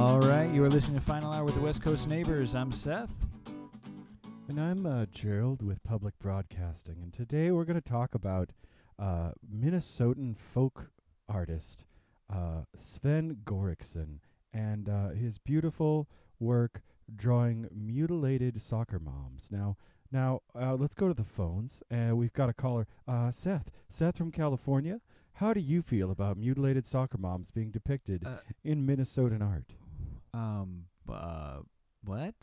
All right, you are listening to Final Hour with the West Coast Neighbors. I'm Seth. And I'm uh, Gerald with Public Broadcasting, and today we're going to talk about uh, Minnesotan folk artist uh, Sven Gorickson and uh, his beautiful work drawing mutilated soccer moms. Now, now uh, let's go to the phones. Uh, we've got a caller, uh, Seth. Seth from California. How do you feel about mutilated soccer moms being depicted Uh, in Minnesotan art? Um, uh, what?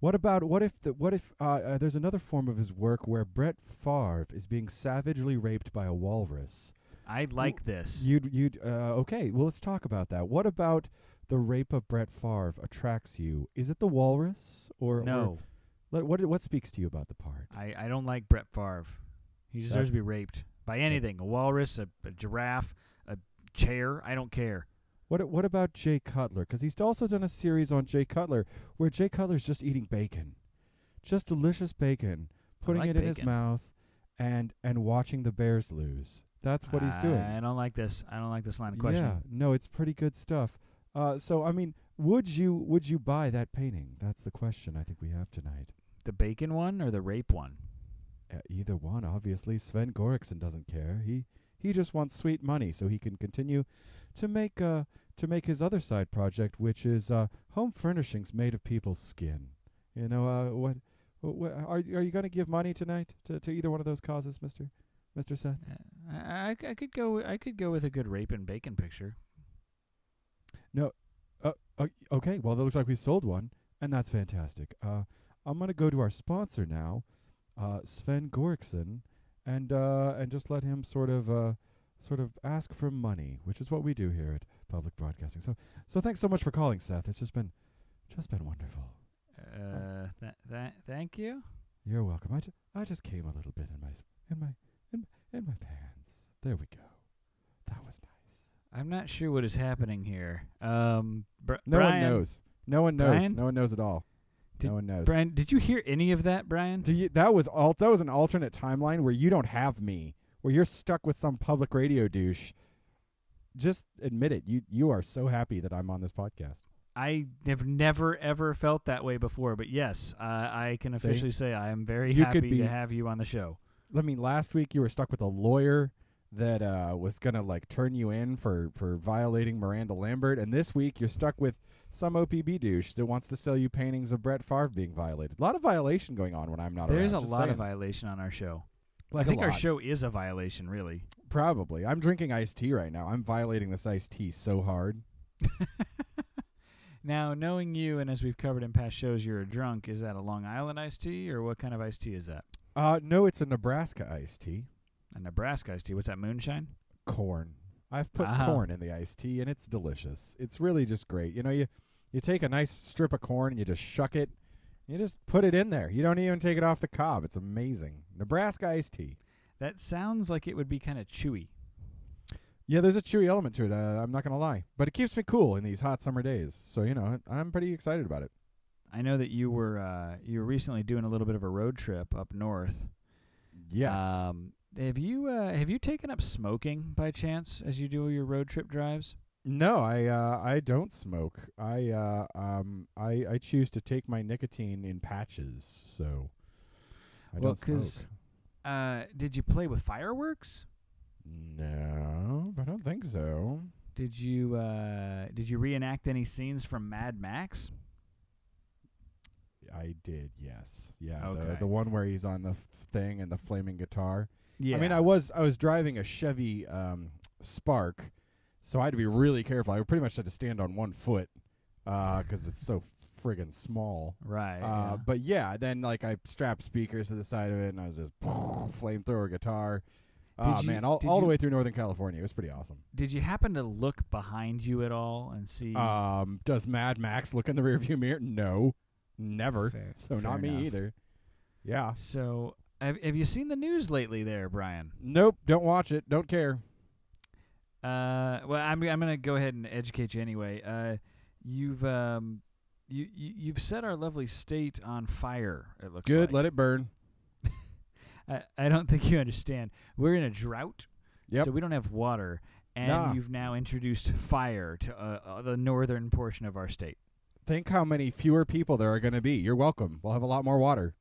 What about what if the what if uh, uh, there's another form of his work where Brett Favre is being savagely raped by a walrus? I like this. You'd you'd uh, okay. Well, let's talk about that. What about the rape of Brett Favre attracts you? Is it the walrus or or- no, let- what what speaks to you about the part? I, I don't like Brett Favre. He deserves That's- to be raped by anything a walrus, a, a giraffe, a chair. I don't care. What what about Jay Cutler? Because he's also done a series on Jay Cutler where Jay Cutler's just eating bacon, just delicious bacon, putting like it in his mouth, and and watching the Bears lose. That's what he's doing. I don't like this. I don't like this line of questioning. Yeah, no, it's pretty good stuff. Uh, so I mean, would you would you buy that painting? That's the question I think we have tonight. The bacon one or the rape one? Uh, either one, obviously. Sven Gorickson doesn't care. He he just wants sweet money so he can continue to make uh to make his other side project, which is uh home furnishings made of people's skin. You know, uh, what, what are are you going to give money tonight to to either one of those causes, Mister Mister Seth? Uh, I, I, could go. I could go with a good rape and bacon picture. Uh, uh, okay, well, that looks like we sold one, and that's fantastic. Uh, I'm gonna go to our sponsor now, uh, Sven Gorickson, and uh, and just let him sort of uh, sort of ask for money, which is what we do here at Public Broadcasting. So so thanks so much for calling, Seth. It's just been just been wonderful. Uh, th- th- thank you. You're welcome. I, ju- I just came a little bit in my s- in my in, in my pants. There we go. That was nice. I'm not sure what is happening here. Um, Br- No Brian, one knows. No one knows. Brian? No one knows at all. Did- no one knows. Brian, did you hear any of that, Brian? Do you, that was alt. That was an alternate timeline where you don't have me, where you're stuck with some public radio douche. Just admit it. You you are so happy that I'm on this podcast. I have never ever felt that way before, but yes, uh, I can See? officially say I am very You happy be- to have you on the show. I mean, last week you were stuck with a lawyer that uh, was gonna like turn you in for for violating Miranda Lambert, and this week you're stuck with some OPB douche that wants to sell you paintings of Brett Favre being violated. A lot of violation going on when I'm not There's around. There's a lot saying. of violation on our show. Like I think our show is a violation, really. Probably. I'm drinking iced tea right now. I'm violating this iced tea so hard. Now, knowing you, and as we've covered in past shows, you're a drunk. Is that a Long Island iced tea, or what kind of iced tea is that? Uh, no, it's a Nebraska iced tea. A Nebraska iced tea. What's that? Moonshine. corn. I've put Ah. corn in the iced tea, and it's delicious. It's really just great. You know, you you take a nice strip of corn and you just shuck it. You just put it in there. You don't even take it off the cob. It's amazing. Nebraska iced tea. That sounds like it would be kind of chewy. Yeah, there's a chewy element to it. Uh, I'm not gonna lie, but it keeps me cool in these hot summer days. So you know, I'm pretty excited about it. I know that you were uh, you were recently doing a little bit of a road trip up north. Yes. Um, have you uh, have you taken up smoking by chance as you do your road trip drives? no, I uh, I don't smoke. I uh, um I I choose to take my nicotine in patches. So I Well, don't 'cause- smoke. Uh, did you play with fireworks? No, I don't think so. Did you uh, did you reenact any scenes from Mad Max? I did, yes. Yeah, the, Okay. the one where he's on the f- thing and the flaming guitar. Yeah. I mean, I was I was driving a Chevy um, Spark, so I had to be really careful. I pretty much had to stand on one foot because it's so friggin' small. right. Uh, yeah. But yeah, then like I strapped speakers to the side of it, and I was just flamethrower guitar. Oh you- man, all, did all the you- way through Northern California. It was pretty awesome. Did you happen to look behind you at all and see? Um, does Mad Max look in the rearview mirror? No, never. Fair- so fair not me either. Yeah. so, have, have you seen the news lately, there, Brian? Nope. Don't watch it. Don't care. Uh, well, I'm I'm gonna go ahead and educate you anyway. Uh, you've um, you, you you've set our lovely state on fire. It looks Good. Like. Let it burn. I, I don't think you understand. We're in a drought, Yep. so we don't have water, and Nah. you've now introduced fire to uh, uh, the northern portion of our state. Think how many fewer people there are going to be. You're welcome. We'll have a lot more water.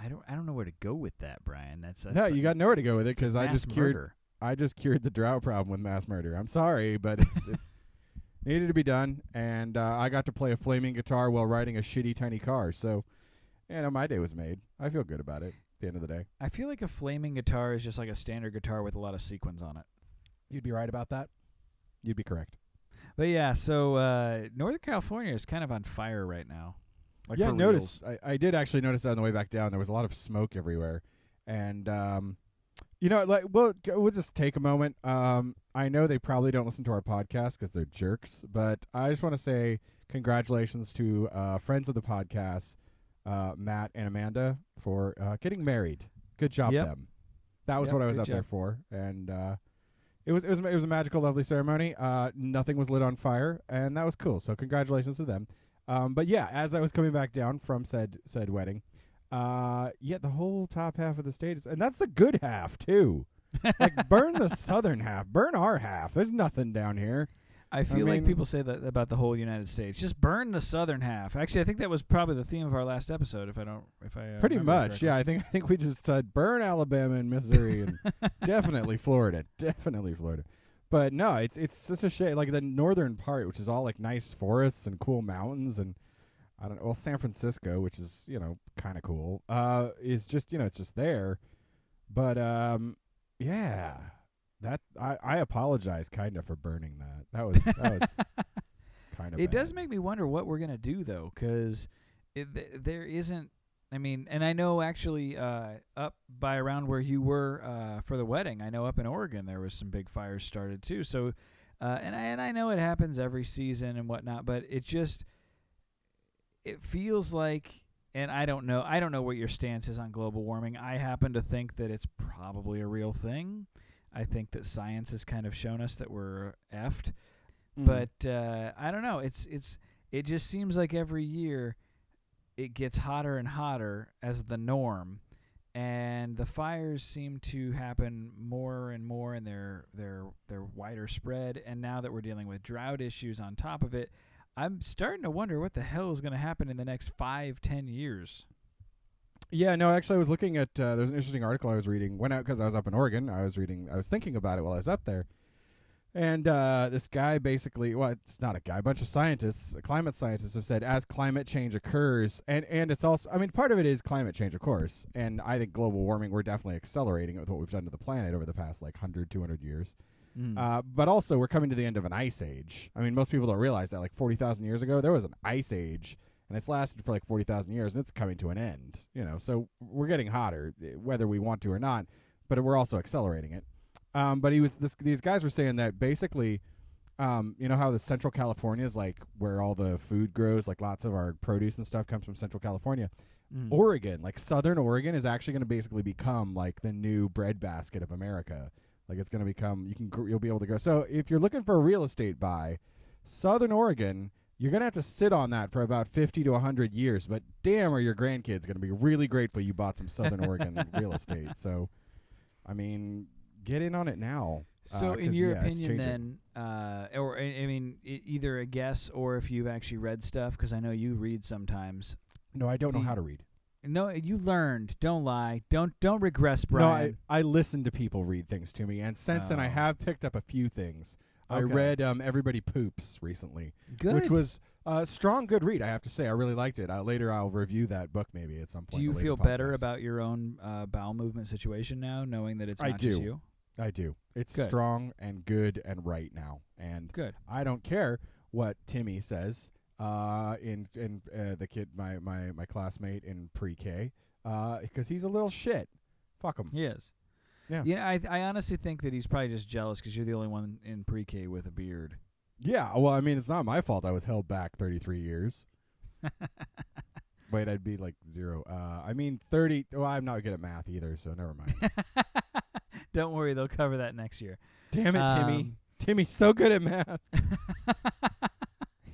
I don't I don't know where to go with that, Brian. That's, that's no, you got nowhere to go with it because I just cured. murder. I just cured the drought problem with mass murder. I'm sorry, but it's, it needed to be done, and uh, I got to play a flaming guitar while riding a shitty tiny car. So, you know, my day was made. I feel good about it. At the end of the day, I feel like a flaming guitar is just like a standard guitar with a lot of sequins on it. you'd be right about that. You'd be correct. But yeah, so uh, Northern California is kind of on fire right now. Like yeah, for I noticed. I, I did actually notice that on the way back down. There was a lot of smoke everywhere, and um, you know, like we'll we'll just take a moment. Um, I know they probably don't listen to our podcast because they're jerks, but I just want to say congratulations to uh, friends of the podcast, uh, Matt and Amanda, for uh, getting married. Good job, Yep. them. That was Yep, what I was up there for, and uh, it was it was it was a magical, lovely ceremony. Uh, nothing was lit on fire, and that was cool. So congratulations to them. Um, but yeah, as I was coming back down from said said wedding, uh, yeah, the whole top half of the state is, and that's the good half too. like burn the southern half, burn our half. There's nothing down here. I feel like mean- people say that about the whole United States. Just burn the southern half. Actually, I think that was probably the theme of our last episode. If I don't, if I uh, Pretty much, yeah. I think I think we just said burn Alabama and Missouri and definitely Florida, definitely Florida. But no, it's it's such a shame. Like the northern part, which is all like nice forests and cool mountains, and I don't know. Well, San Francisco, which is you know kind of cool, uh, is just you know it's just there. But um, yeah, that I I apologize kind of for burning that. That was that was kind of. It does make me wonder what we're gonna do though, because th- there isn't. I mean, and I know actually uh, up by around where you were uh, for the wedding, I know up in Oregon there was some big fires started too. So, uh, and I, and I know it happens every season and whatnot, but it just it feels like, and I don't know, I don't know what your stance is on global warming. I happen to think that it's probably a real thing. I think that science has kind of shown us that we're effed Mhm. but uh, I don't know. It's it's it just seems like every year it gets hotter and hotter as the norm, and the fires seem to happen more and more, and they're they're they're wider spread. And now that we're dealing with drought issues on top of it, I'm starting to wonder what the hell is going to happen in the next five ten years. Yeah, no, actually, I was looking at. Uh, there's an interesting article I was reading. Went out because I was up in Oregon. I was reading. I was thinking about it while I was up there, and uh, this guy basically. Well, it's not a guy. A bunch of scientists, climate scientists, have said as climate change occurs, and and it's also. I mean, part of it is climate change, of course, and I think global warming. We're definitely accelerating it with what we've done to the planet over the past like 100, 200 years. Mm. Uh, but also, we're coming to the end of an ice age. I mean, most people don't realize that. Like forty thousand years ago, there was an ice age, and it's lasted for like forty thousand years, and it's coming to an end. You know, so we're getting hotter, eh, whether we want to or not. But we're also accelerating it. Um, but he was this, these guys were saying that basically, um, you know how the Central California is like where all the food grows, like lots of our produce and stuff comes from Central California. Mm. Oregon, like Southern Oregon, is actually going to basically become like the new breadbasket of America. Like it's going to become you can you'll be able to go. So if you're looking for a real estate buy, Southern Oregon, you're going to have to sit on that for about 50 to 100 years. But damn, are your grandkids going to be really grateful you bought some Southern Oregon real estate. So, I mean, get in on it now. So, uh, in your yeah, opinion, then, uh, or I I mean, e- either a guess or if you've actually read stuff, because I know you read sometimes. no, I don't know how to read. No, you learned. Don't lie. Don't don't regress, Brian. No, I, I listen to people read things to me, and since then I Oh. have picked up a few things. I read um, Everybody Poops recently, Good. which was a strong, good read. I have to say, I really liked it. Uh, later, I'll review that book maybe at some point. Do you feel better about your own uh, bowel movement situation now, knowing that it's I not just do. you? I do. It's Good. strong and good and right now, and Good. I don't care what Timmy says. Uh, in in uh, the kid, my my my classmate in pre-K, uh, because he's a little shit. Fuck him. He is. Yeah. You know, I I honestly think that he's probably just jealous because you're the only one in pre-K with a beard. Yeah, well, I mean, it's not my fault I was held back 33 years. Wait, I'd be like zero. Uh, I mean, 30. Well, I'm not good at math either, so never mind. Don't worry, they'll cover that next year. Damn it, Timmy. Um, Timmy's so good at math.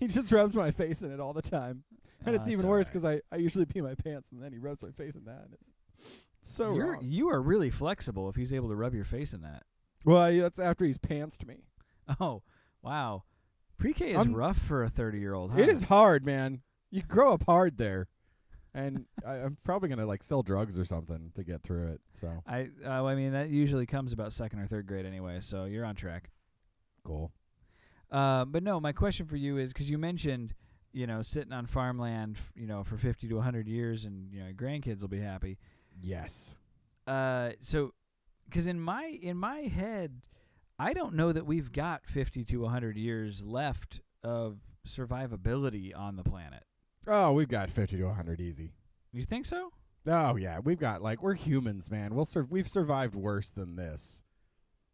he just rubs my face in it all the time. And Oh, it's even worse 'cause I, I usually pee my pants and then he rubs my face in that. And it's so you're, wrong. you are really flexible if he's able to rub your face in that. Well, I, that's after he's pantsed me. Oh, wow. Pre-K is I'm- rough for a 30-year-old. Huh? It is hard, man. You grow up hard there. And I, I'm probably going to like sell drugs or something to get through it. So I uh, I mean that usually comes about second or third grade anyway, so you're on track. cool. Uh, but no, my question for you is because you mentioned, you know, sitting on farmland, f- you know, for 50 to 100 years, and you know, your grandkids will be happy. Yes. Uh, so, because in my in my head, I don't know that we've got 50 to 100 years left of survivability on the planet. Oh, we've got 50 to 100 easy. You think so? Oh yeah, we've got like we're humans, man. We'll sur- we've survived worse than this.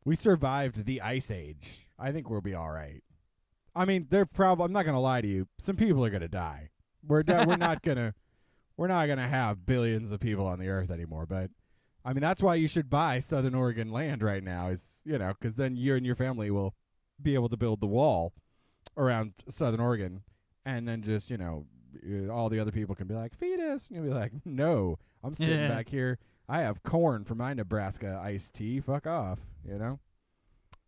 We survived the ice age. I think we'll be all right. I mean, they're probably. I'm not gonna lie to you. Some people are gonna die. We're de- we're not gonna we're not gonna have billions of people on the earth anymore. But I mean, that's why you should buy Southern Oregon land right now. Is you know because then you and your family will be able to build the wall around Southern Oregon, and then just you know uh, all the other people can be like feed us, and you'll be like, no, I'm sitting Yeah. back here. I have corn for my Nebraska iced tea. Fuck off, you know.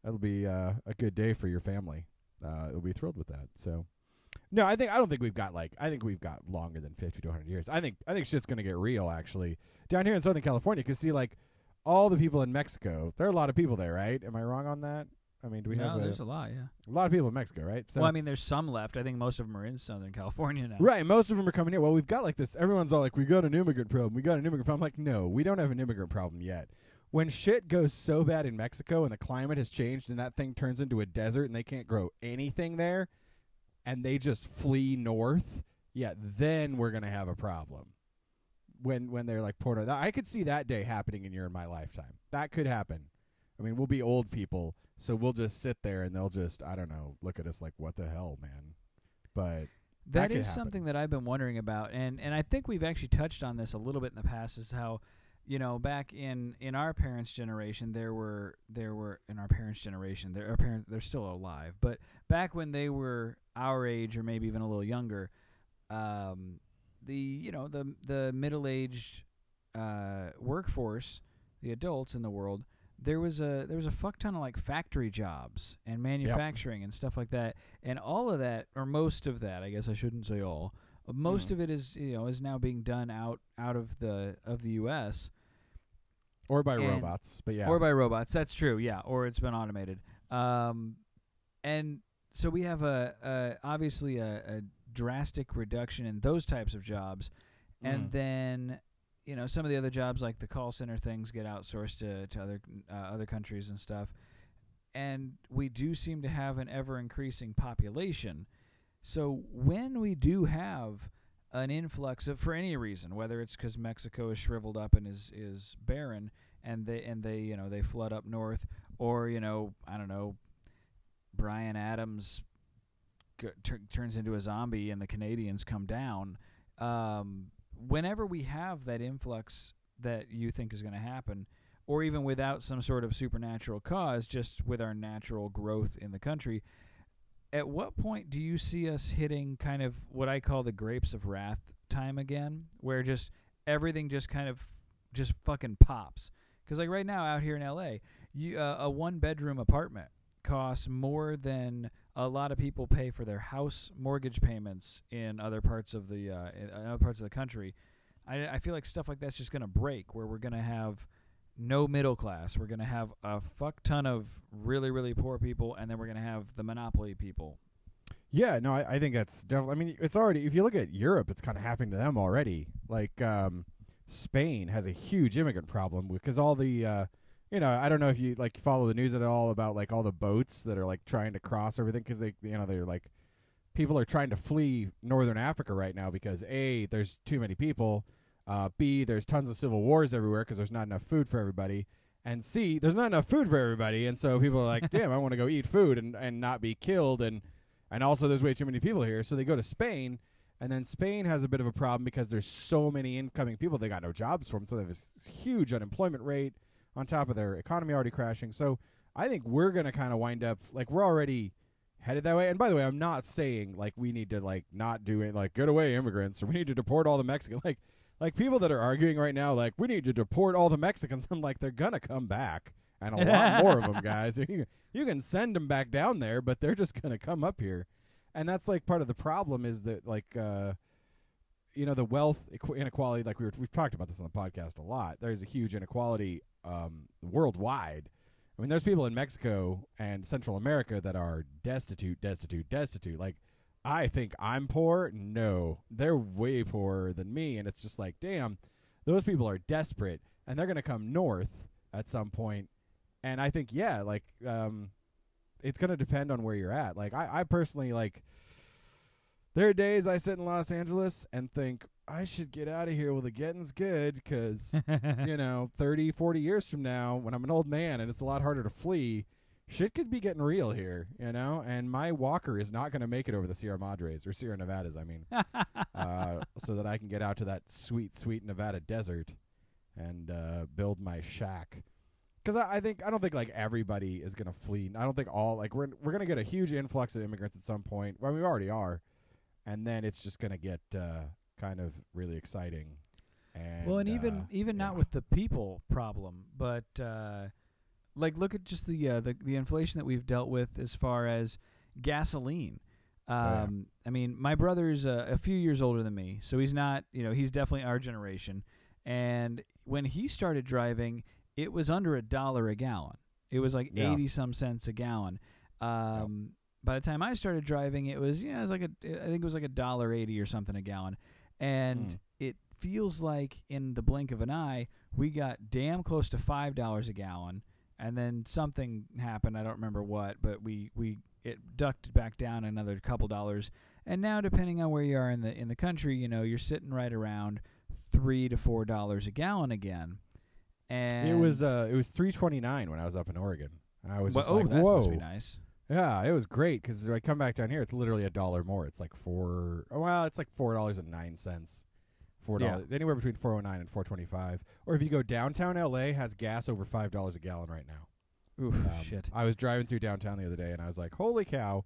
That'll be uh, a good day for your family. Uh, it'll be thrilled with that. So, no, I think I don't think we've got like I think we've got longer than fifty to hundred years. I think I think shit's gonna get real actually down here in Southern California. Cause see, like all the people in Mexico, there are a lot of people there, right? Am I wrong on that? I mean, do we no, have a, there's a lot, yeah. a lot of people in Mexico, right? So, well, I mean, there's some left. I think most of them are in Southern California now. Right, most of them are coming here. Well, we've got like this. Everyone's all like, "We got an immigrant problem. We got an immigrant problem." I'm like, no, we don't have an immigrant problem yet. When shit goes so bad in Mexico and the climate has changed and that thing turns into a desert and they can't grow anything there, and they just flee north, yeah, then we're gonna have a problem. When when they're like Porto, I could see that day happening in your and my lifetime. That could happen. I mean, we'll be old people, so we'll just sit there and they'll just I don't know, look at us like, what the hell, man. But That That is something that I've been wondering about, and and I think we've actually touched on this a little bit in the past. Is how, you know, back in in our parents' generation, there were there were in our parents' generation, their parents they're still alive, but back when they were our age or maybe even a little younger, um, the you know the the middle aged uh, workforce, the adults in the world. There was a there was a fuck ton of like factory jobs and manufacturing and stuff like that, and all of that or most of that, I guess I shouldn't say all. Most Mhm. of it is you know is now being done out out of the of the U.S. or by And- robots, but yeah, or by robots. That's true, yeah. Or it's been automated. Um, and so we have a, a obviously a, a drastic reduction in those types of jobs, and Mhm. then you know some of the other jobs like the call center things get outsourced to to other uh, other countries and stuff. And we do seem to have an ever increasing population. So when we do have an influx of for any reason, whether it's because Mexico is shriveled up and is is barren, and they and they you know they flood up north, or you know I don't know, Bryan Adams g- tur- turns into a zombie and the Canadians come down. Um, whenever we have that influx that you think is going to happen, or even without some sort of supernatural cause, just with our natural growth in the country, at what point do you see us hitting kind of what I call the grapes of wrath time again, where just everything just kind of just fucking pops? Because like right now out here in LA, you uh, a one bedroom apartment costs more than a lot of people pay for their house mortgage payments in other parts of the uh, in other parts of the country. I, I feel like stuff like that's just gonna break, where we're gonna have no middle class. We're gonna have a fuck ton of really really poor people, and then we're gonna have the monopoly people. Yeah, no, I, I think that's definitely. I mean, it's already. If you look at Europe, it's kind of happening to them already. Like um, Spain has a huge immigrant problem because all the, uh, you know, I don't know if you like follow the news at all about like all the boats that are like trying to cross everything because they, you know, they're like people are trying to flee northern Africa right now because a there's too many people, uh, b there's tons of civil wars everywhere because there's not enough food for everybody, and C, there's not enough food for everybody, and so people are like, "Damn, I want to go eat food and and not be killed," and and also there's way too many people here, so they go to Spain, and then Spain has a bit of a problem because there's so many incoming people, they got no jobs for them, so they have this huge unemployment rate on top of their economy already crashing. So I think we're gonna kind of wind up like we're already headed that way. And by the way, I'm not saying like we need to like not do it like get away immigrants or we need to deport all the Mexicans. Like like people that are arguing right now, like we need to deport all the Mexicans. I'm like they're gonna come back, and a lot more of them, guys. You, you can send them back down there, but they're just gonna come up here, and that's like part of the problem is that like uh, you know the wealth equ- inequality. Like we were, we've talked about this on the podcast a lot. There's a huge inequality um, worldwide. I mean, there's people in Mexico and Central America that are destitute, destitute, destitute. Like I think I'm poor. No, they're way poorer than me, and it's just like, damn, those people are desperate, and they're gonna come north at some point. And I think, yeah, like, um, it's gonna depend on where you're at. Like, I, I personally like. There are days I sit in Los Angeles and think I should get out of here while the getting's good, because you know, 30, 40 years from now, when I'm an old man and it's a lot harder to flee, shit could be getting real here, you know? And my walker is not going to make it over the Sierra Madres, or Sierra Nevadas, I mean, uh, so that I can get out to that sweet, sweet Nevada desert and uh, build my shack. Because I, I think I don't think like everybody is gonna flee. I don't think all like we're we're gonna get a huge influx of immigrants at some point. Well, we already are, and then it's just gonna get uh, kind of really exciting. And well, and even uh, even not yeah. with the people problem, but uh, like look at just the, uh, the the inflation that we've dealt with as far as gasoline. Um, yeah. I mean, my brother's uh, a few years older than me, so he's not you know he's definitely our generation. And when he started driving, it was under a dollar a gallon. It was like Yeah. eighty some cents a gallon. Um, By the time I started driving, it was you know it was like a I think it was like a dollar eighty or something a gallon, and Mm. it feels like in the blink of an eye we got damn close to five dollars a gallon, and then something happened. I don't remember what, but we we it ducked back down another couple dollars, and now depending on where you are in the in the country, you know you're sitting right around three to four dollars a gallon again. And it was uh it was three twenty nine when I was up in Oregon. I was Well, just oh, like, that whoa. must be nice. Yeah, it was great because I come back down here, it's literally a dollar more. It's like four. oh, Well, it's like four dollars and nine cents. Four Yeah. dollars anywhere between four oh nine and four twenty five. Or if you go downtown LA, has gas over five dollars a gallon right now. Oof, Um, shit. I was driving through downtown the other day and I was like, holy cow,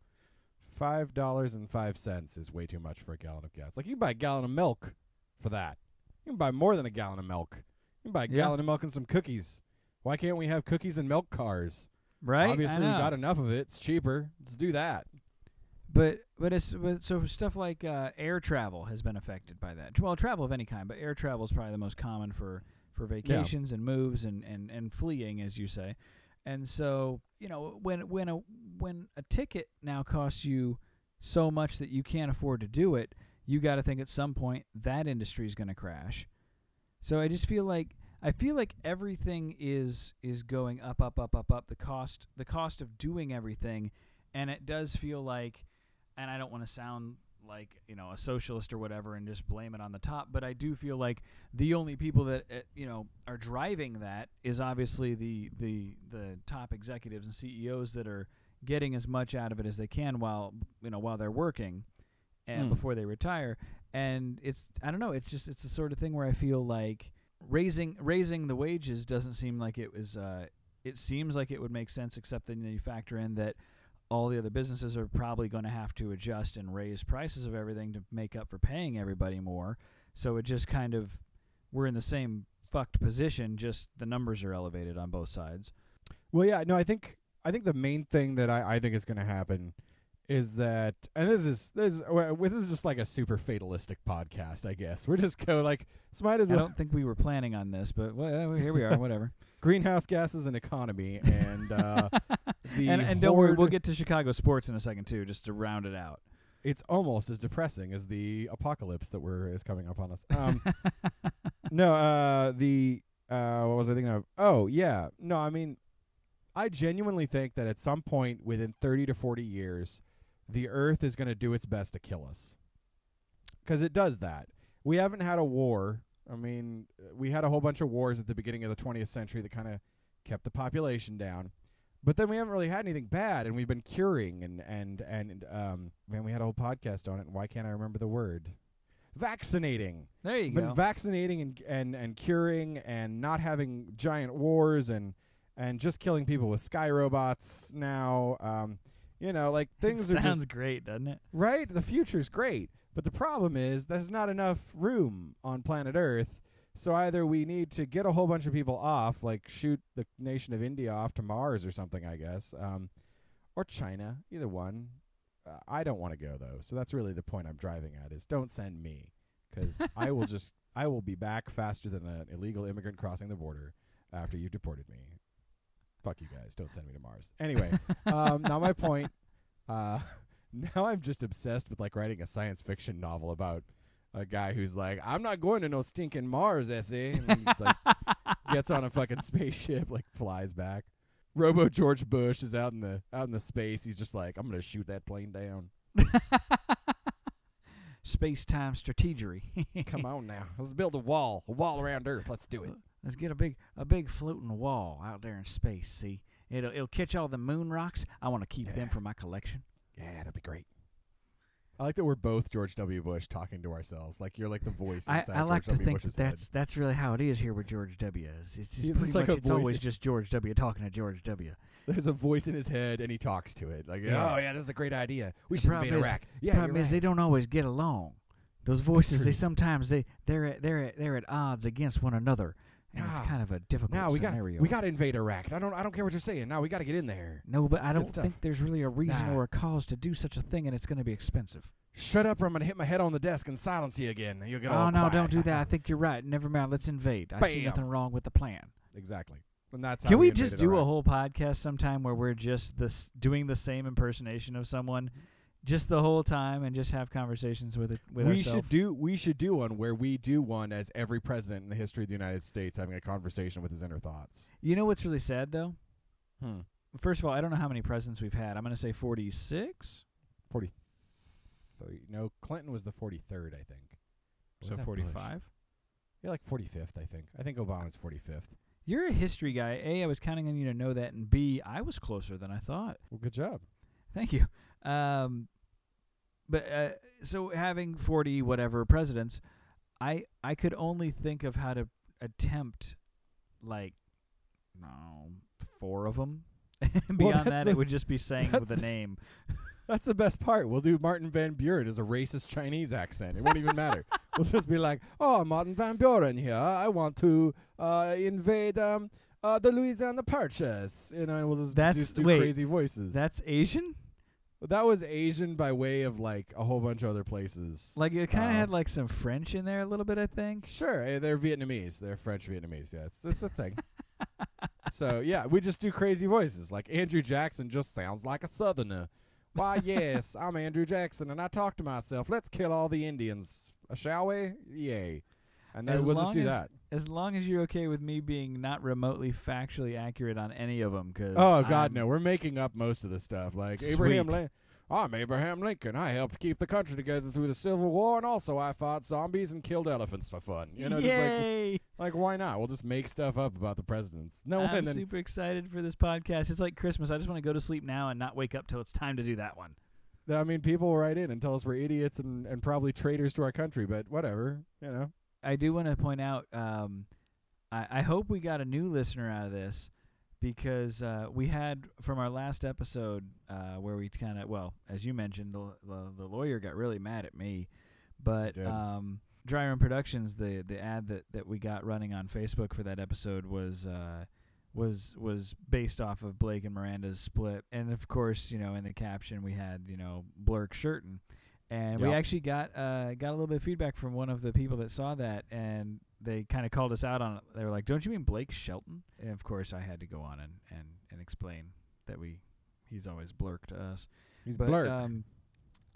five dollars and five cents is way too much for a gallon of gas. Like you can buy a gallon of milk for that. You can buy more than a gallon of milk. You can buy a Yeah. gallon of milk and some cookies. Why can't we have cookies and milk cars? Right? Obviously, I we know. got enough of it. It's cheaper. Let's do that. But but it's but so stuff like uh, air travel has been affected by that. Well, travel of any kind, but air travel is probably the most common for for vacations and moves and, and, and fleeing, as you say. And so you know when when a when a ticket now costs you so much that you can't afford to do it, you got to think at some point that industry is going to crash. So I just feel like I feel like everything is is going up, up, up, up, up. The cost the cost of doing everything, and it does feel like, and I don't want to sound like you know a socialist or whatever and just blame it on the top, but I do feel like the only people that uh, you know are driving that is obviously the the the top executives and CEOs that are getting as much out of it as they can while you know while they're working and Hmm. before they retire and it's I don't know it's just it's the sort of thing where I feel like raising raising the wages doesn't seem like it was uh it seems like it would make sense except then you factor in that all the other businesses are probably going to have to adjust and raise prices of everything to make up for paying everybody more. So it just kind of we're in the same fucked position just the numbers are elevated on both sides. Well, yeah, no, I think I think the main thing that I, I think is going to happen is that, and this is this is this is just like a super fatalistic podcast, I guess. We're just go like, this might as well I don't think we were planning on this but well, here we are whatever greenhouse gases and economy and uh, the and, and don't worry, we'll get to Chicago sports in a second too, just to round it out. It's almost as depressing as the apocalypse that we're is coming up on us. Um, no, uh, the uh, what was I thinking of? Oh, yeah. No, I mean, I genuinely think that at some point within 30 to 40 years, the Earth is going to do its best to kill us. Because it does that. We haven't had a war. I mean, we had a whole bunch of wars at the beginning of the 20th century that kind of kept the population down. But then we haven't really had anything bad, and we've been curing and and and um. Man, we had a whole podcast on it. And why can't I remember the word? Vaccinating. There you been go. vaccinating and and and curing and not having giant wars and and just killing people with sky robots now. Um, you know, like things it are sounds just great, doesn't it? right. The future's great, but the problem is there's not enough room on planet Earth. So either we need to get a whole bunch of people off, like shoot the nation of India off to Mars or something, I guess, um, or China, either one. Uh, I don't want to go though, so that's really the point I'm driving at: is don't send me, because I will just I will be back faster than an illegal immigrant crossing the border after you've deported me. Fuck you guys! Don't send me to Mars. Anyway, um, now my point. Uh, now I'm just obsessed with like writing a science fiction novel about a guy who's like, I'm not going to no stinking Mars, essay, and like gets on a fucking spaceship, like flies back. Robo George Bush is out in the out in the space. He's just like, I'm gonna shoot that plane down. Space time strategery. Come on now, let's build a wall, a wall around Earth. Let's do it. Let's get a big a big floating wall out there in space. See, it'll it'll catch all the moon rocks. I want to keep them for my collection. Yeah, that'd be great. I like that we're both George W. Bush talking to ourselves. Like you're like the voice I, inside I like George to W. think Bush's that head. that's that's really how it is here with George W. Is it's, it's Yeah, pretty like much it's always just George W. talking to George W. There's a voice in his head, and he talks to it. Like, Yeah. oh yeah, this is a great idea. We The should invade is- Iraq. Yeah, Problem you're is right. they don't always get along. Those voices they sometimes they they're at, they're at, they're at odds against one another, and it's Ah. kind of a difficult Now we got scenario. we got to invade Iraq. I don't I don't care what you're saying. Now we got to get in there. no, but I It's don't stuff. think there's really a reason Nah. or a cause to do such a thing, and it's going to be expensive. Shut up, or I'm gonna hit my head on the desk and silence you again. You'll get Oh all no, quiet. don't do that. I think you're right. Never mind. Let's invade. I see nothing wrong with the plan. exactly. And that's Can we invaded just do a whole podcast sometime where we're just this doing the same impersonation of someone, just the whole time, and just have conversations with it with we should do we should do one where we do one as every president in the history of the United States having a conversation with his inner thoughts. You know what's really sad though? Hmm. First of all, I don't know how many presidents we've had. I'm going to say 46. Forty three. No, Clinton was the forty third, I think. So 45. You're like forty fifth, I think. I think Obama's forty fifth. You're a history guy. A, I was counting on you to know that, and B, I was closer than I thought. Well, good job. Thank you. Um, but uh, so having 40 whatever presidents, I I could only think of how to attempt like no four of them. Beyond that's that, the- it would just be saying the the- name. That's the best part. We'll do Martin Van Buren as a racist Chinese accent. It won't even matter. We'll just be like, "Oh, Martin Van Buren here. I want to uh, invade um, uh, the Louisiana Purchase." You know, and we'll just, That's- just do wait, crazy voices. That's Asian. That was Asian by way of like a whole bunch of other places. Like it kind of had like some French in there a little bit. I think. Sure, eh, they're Vietnamese. They're French Vietnamese. Yeah, it's, it's a thing. so yeah, we just do crazy voices. Like Andrew Jackson just sounds like a Southerner. Why, yes, I'm Andrew Jackson, and I talk to myself. Let's kill all the Indians, shall we? Yay! And then As we'll long just do as- that. As long as you're okay with me being not remotely factually accurate on any of them, because Oh God, no, we're making up most of the stuff. Like Abraham Sweet. Lincoln. I'm Abraham Lincoln. I helped keep the country together through the Civil War, and also I fought zombies and killed elephants for fun. You know, just like Like, why not? We'll just make stuff up about the presidents. No I'm then- super excited for this podcast. It's like Christmas. I just want to go to sleep now and not wake up till it's time to do that one. I mean, people write in and tell us we're idiots and, and probably traitors to our country, but whatever, you know. I do want to point out. Um, I, I hope we got a new listener out of this because uh, we had from our last episode uh, where we kind of well, as you mentioned, the, the the lawyer got really mad at me, but um, Dry Run Productions, the the ad that, that we got running on Facebook for that episode was. Uh, was was based off of Blake and Miranda's split, and of course, you know, in the caption we had you know Blurk Shirton, and we actually got uh, got a little bit of feedback from one of the people that saw that, and they kind of called us out on it. They were like, "Don't you mean Blake Shelton?" And of course, I had to go on and and, and explain that we he's always Blurk to us. He's But blurk. um,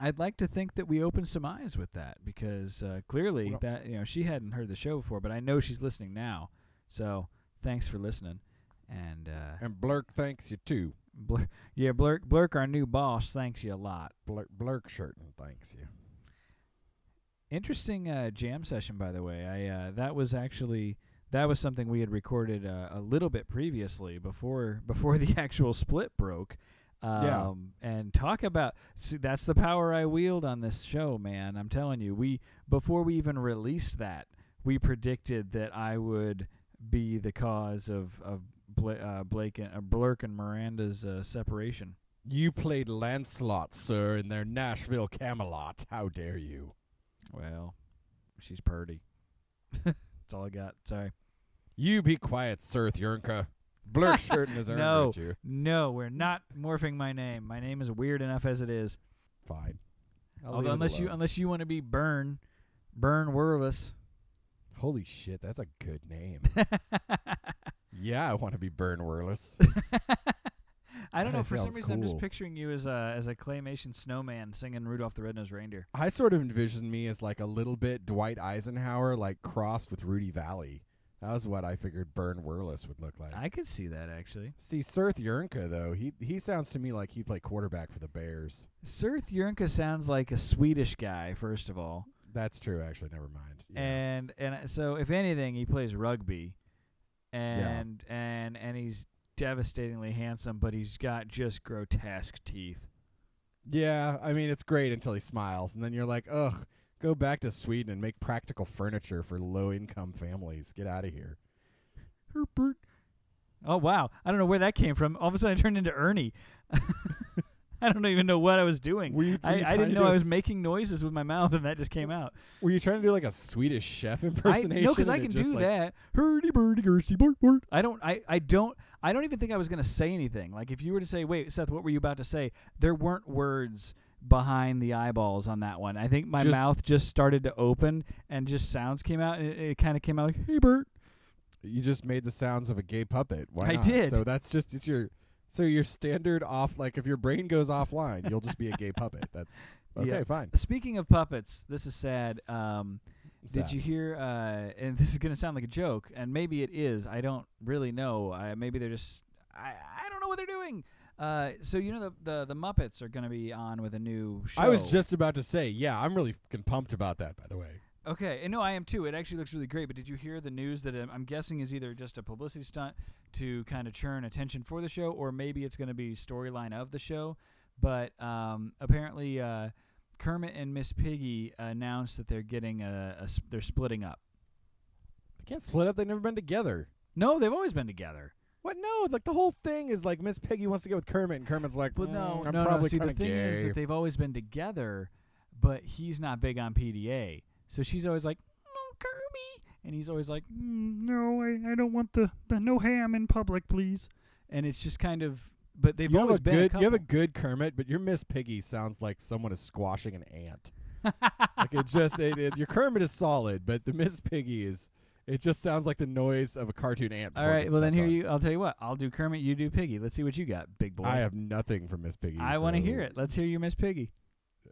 I'd like to think that we opened some eyes with that because uh, clearly Well- that you know she hadn't heard the show before, but I know she's listening now. So thanks for listening. And uh, and Blurk thanks you too. Blur- yeah, Blurk, Blurk, our new boss, thanks you a lot. Blurk, Blurk Shirton thanks you. Interesting uh, jam session, by the way. I uh, that was actually that was something we had recorded uh, a little bit previously before before the actual split broke. Um, Yeah. And talk about see, that's the power I wield on this show, man. I'm telling you, we before we even released that, we predicted that I would be the cause of of Bla- uh, Blake and uh, Blurk and Miranda's uh, separation. You played Lancelot, sir, in their Nashville Camelot. How dare you? Well, she's purty. that's all I got. Sorry. You be quiet, Sir Thjernka. Blur shirt in his arm, No. you? No, we're not morphing my name. My name is weird enough as it is. Fine. I'll Although unless you unless you want to be Burn, Burn Wireless. Holy shit, that's a good name. yeah, I want to be Burn Wireless. I don't know. For some sounds reason, I'm just cool. picturing you as a as a claymation snowman singing Rudolph the Red-Nosed Reindeer. I sort of envisioned me as like a little bit Dwight Eisenhower, like crossed with Rudy Vallée. That was what I figured Burn Wireless would look like. I could see that actually. See, Sirth Thjernka, though, he he sounds to me like he played quarterback for the Bears. Sirth Thjernka sounds like a Swedish guy, first of all, That's true, actually. Never mind. Yeah. and and so if anything, he plays rugby, and and and he's devastatingly handsome, but he's got just grotesque teeth. yeah, I mean, it's great until he smiles, and then you're like, ugh, go back to Sweden and make practical furniture for low income families. Get out of here. Herbert. Oh wow! I don't know where that came from. All of a sudden, I turned into Ernie. I don't even know what I was doing. Were you, were I, you I didn't know I was s- making noises with my mouth, and that just came out. Were you trying to do like a Swedish chef I impersonation? no, because I can do like- that. Hurdy burdy girsty bort bort. I don't. I I don't. I don't even think I was gonna say anything. Like if you were to say, "Wait, Seth, what were you about to say?" There weren't words behind the eyeballs on that one. I think my Just- mouth just started to open, and just sounds came out, and it, it kind of came out like, "Hey, Bert." You just made the sounds of a gay puppet. Why I not? did. So that's just it's your so your standard off like if your brain goes offline, you'll just be a gay puppet. That's okay, Yeah. fine. Speaking of puppets, this is sad. Um, Did that? you hear? Uh, and this is gonna sound like a joke, and maybe it is. I don't really know. I, maybe they're just. I, I don't know what they're doing. Uh, so you know the, the the Muppets are gonna be on with a new show. I was just about to say, yeah, I'm really fucking pumped about that. By the way, okay. And no, I am too. It actually looks really great. But did you hear the news that um, I'm guessing is either just a publicity stunt to kind of churn attention for the show, or maybe it's gonna be storyline of the show. But um, apparently, uh, Kermit and Miss Piggy announced that they're getting a, a s- they're splitting up. they can't split up. They've never been together. No, they've always been together. What? No, like the whole thing is like Miss Piggy wants to go with Kermit, and Kermit's like, But no, "Mm, I'm no, no. See, the thing is that they've always been together, but he's not big on PDA. So she's always like, "No, Kermie," and he's always like, mm, "No, I, I don't want the, the no ham in public, please." And it's just kind of, but they've you always been good, you have a good Kermit, but your Miss Piggy sounds like someone is squashing an ant. like it just, it, it- your Kermit is solid, but the Miss Piggy is, it just sounds like the noise of a cartoon ant. All right, well then here on. you. I'll tell you what. I'll do Kermit. You do Piggy. Let's see what you got, big boy. I have nothing for Miss Piggy. I want to hear it. Let's hear you, Miss Piggy.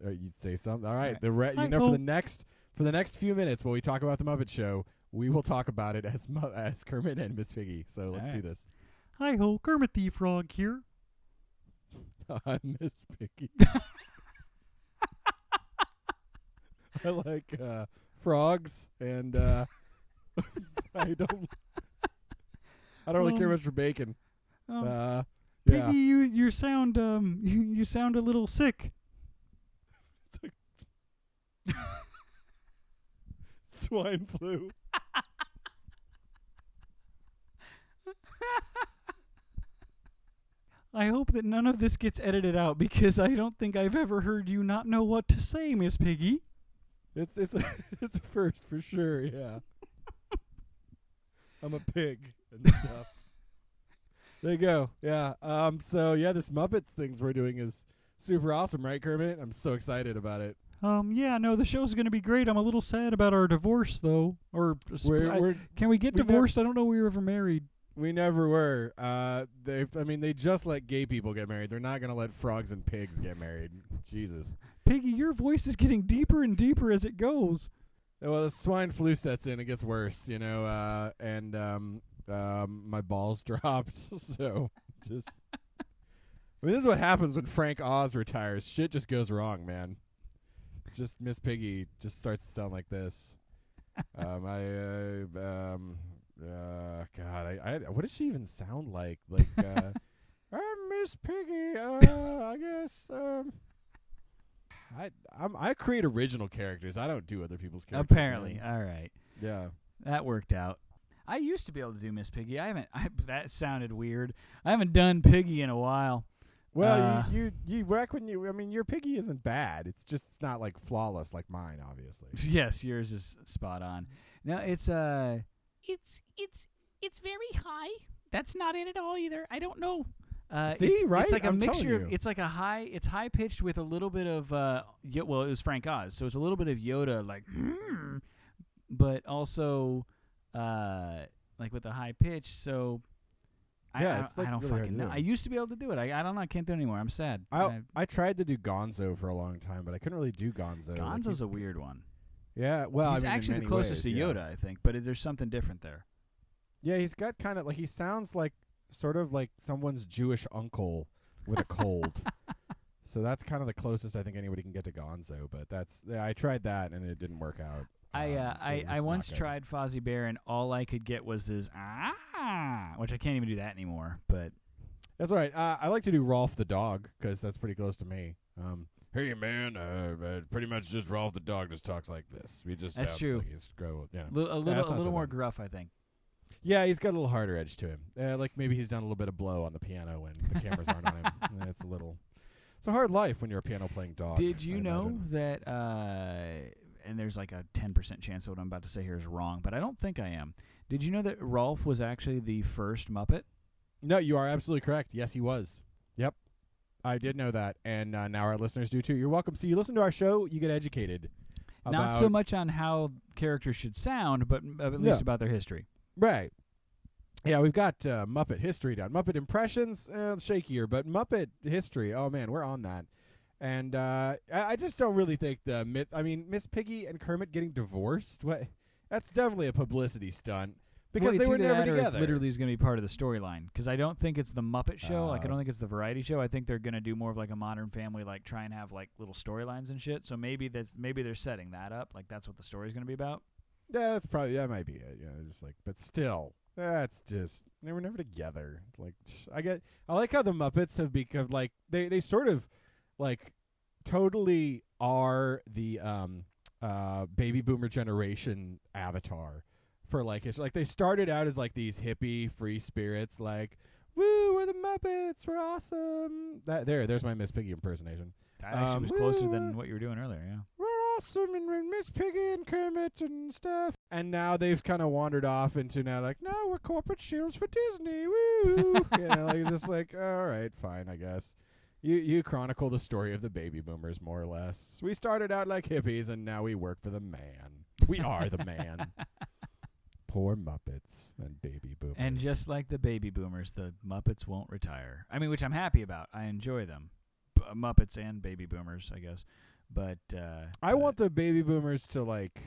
Uh, you'd say something. All right, right. the re- you know for the next for the next few minutes while we talk about the Muppet Show, we will talk about it as Mu- as Kermit and Miss Piggy. So let's All do right. this. Hi ho, Kermit the Frog here. I'm Miss Piggy. I like uh, frogs, and uh, I don't. I don't really care Um, much for bacon. Um, Uh, Piggy, you you sound um you, you sound a little sick. Swine flu. I hope that none of this gets edited out because I don't think I've ever heard you not know what to say, Miss Piggy. It's it's a it's a first for sure. Yeah. I'm a pig and stuff. there you go. Yeah. Um. So yeah, this Muppets things we're doing is super awesome, right, Kermit? I'm so excited about it. Um, yeah, no, the show's gonna be great. I'm a little sad about our divorce, though. Or We're, I- we're can we get we nev- divorced? I don't know we were ever married. we never were. Uh. They. I mean, they just let gay people get married. They're not gonna let frogs and pigs get married. Jesus. Piggy, your voice is getting deeper and deeper as it goes. Well, the swine flu sets in. It gets worse, you know. Uh. And um. Um. My balls dropped. so just. I mean, this is what happens when Frank Oz retires. Shit just goes wrong, man. Just Miss Piggy just starts to sound like this. um, I uh, um, uh, God, I, I, what does she even sound like? Like, uh, I'm Miss Piggy. Uh, I guess. Um, I I'm, I create original characters. I don't do other people's characters. Apparently, man. all right, yeah. that worked out. I used to be able to do Miss Piggy. I haven't. I, that sounded weird. I haven't done Piggy in a while. Well, Uh, you, you you back when you I mean your piggy isn't bad. It's just it's not like flawless like mine, obviously. yes, yours is spot on. No, it's uh, it's it's it's very high. That's not it at all either. I don't know. Uh, See, it's, right? It's like a I'm telling mixture of. you. It's like a high. It's high pitched with a little bit of. Uh, Yo- well, it was Frank Oz, so it's a little bit of Yoda, like, "Hmm," but also, uh, like with the high pitch. So, I, Yeah, I, don't- like, I don't really fucking know. do. I used to be able to do it. I, I don't know. I can't do it anymore. I'm sad. I I- I tried to do Gonzo for a long time, but I couldn't really do Gonzo. Gonzo's he's- a weird one. Yeah, well, he's I mean, actually the closest ways, to yeah. Yoda, I think, but it, there's something different there. Yeah, he's got kind of like he sounds like sort of like someone's Jewish uncle with a cold. so that's kind of the closest I think anybody can get to Gonzo. But that's I tried that and it didn't work out. I uh, Um, I, I once tried Fozzie Bear and all I could get was this ah, which I can't even do that anymore. But That's all right. Uh, I like to do Rowlf the dog because that's pretty close to me. Um, hey man, uh, uh, pretty much just Rowlf the dog just talks like this. We just That's true. Like he's grow, yeah. li- a little that's a little so more bad. gruff, I think. Yeah, he's got a little harder edge to him. Uh, like maybe he's done a little bit of blow on the piano when the cameras aren't on him. Uh, It's a little. It's a hard life when you're a piano playing dog. Did you I know imagine. that? And there's like a 10% chance that what I'm about to say here is wrong, but I don't think I am. Did you know that Rowlf was actually the first Muppet? No, you are absolutely correct. Yes, he was. Yep. I did know that, and uh, now our listeners do too. You're welcome. So you listen to our show, you get educated. Not so much on how characters should sound, but m- at least Yeah. about their history. Right. Yeah, we've got uh, Muppet history down. Muppet impressions, eh, shakier, but Muppet history. Oh man, we're on that. And uh, I, I just don't really think the myth. I mean, Miss Piggy and Kermit getting divorced. What? That's definitely a publicity stunt because well, they were never together. literally is going to be part of the storyline. Because I don't think it's the Muppet Show. like I Uh, don't think it's the variety show. I think they're going to do more of like a Modern Family, like try and have like little storylines and shit. So maybe that's maybe they're setting that up. Like that's what the story's going to be about. Yeah, that's probably that might be it. Yeah, just like, but still, that's just they were never together. It's like I get. I like how the Muppets have become like they they sort of like totally are the um uh baby boomer generation avatar for like it's like they started out as like these hippie free spirits like woo we're the Muppets we're awesome that there there's my Miss Piggy impersonation That actually Um, was closer well, than what you were doing earlier. Yeah. we're awesome and we're Miss Piggy and Kermit and stuff. And now they've kind of wandered off into now like, no, we're corporate shields for Disney. Woo! you know, like just like, all right, fine, I guess. You you chronicle the story of the baby boomers more or less. We started out like hippies and now we work for the man. We are the man. Poor Muppets and baby boomers. And just like the baby boomers, the Muppets won't retire. I mean, which I'm happy about. I enjoy them, B- uh, Muppets and baby boomers, I guess. But uh, I but- want the baby boomers to like.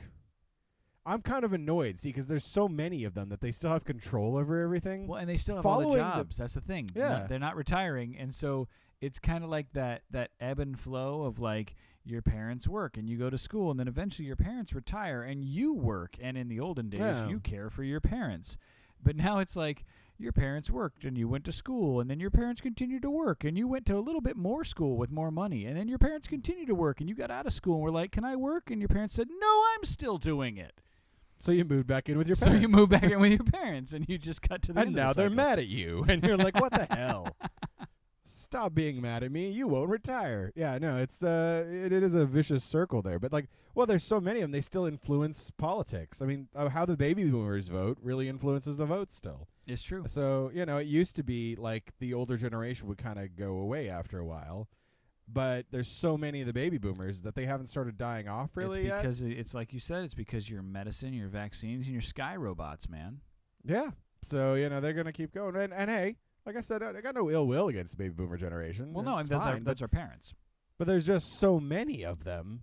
I'm kind of annoyed, see, because there's so many of them that they still have control over everything. Well, and they still have all Following the the- jobs. That's the thing. Yeah. they're not retiring, and so it's kind of like that that ebb and flow of like your parents work and you go to school, and then eventually your parents retire and you work. And in the olden days, Yeah. you care for your parents, but now it's like your parents worked and you went to school, and then your parents continued to work, and you went to a little bit more school with more money, and then your parents continued to work, and you got out of school and were like, "Can I work?" And your parents said, "No, I'm still doing it." So you moved back in with your So parents. you move back in with your parents, and you just got to the and end of the now they're mad at you, and you're like, "What the hell? Stop being mad at me. You won't retire." Yeah, no, it's uh, it, it is a vicious circle there. But like, well, there's so many of them. They still influence politics. I mean, uh, how the baby boomers vote really influences the vote still. It's true. So you know, it used to be like the older generation would kind of go away after a while. But there's so many of the baby boomers that they haven't started dying off really it's because it- it's like you said. It's because your medicine, your vaccines, and your sky robots, man. Yeah. So you know they're gonna keep going, and, and hey, like I said, I I got no ill will against the baby boomer generation. Well, no, and that's our fine, that's our parents. but, but there's just so many of them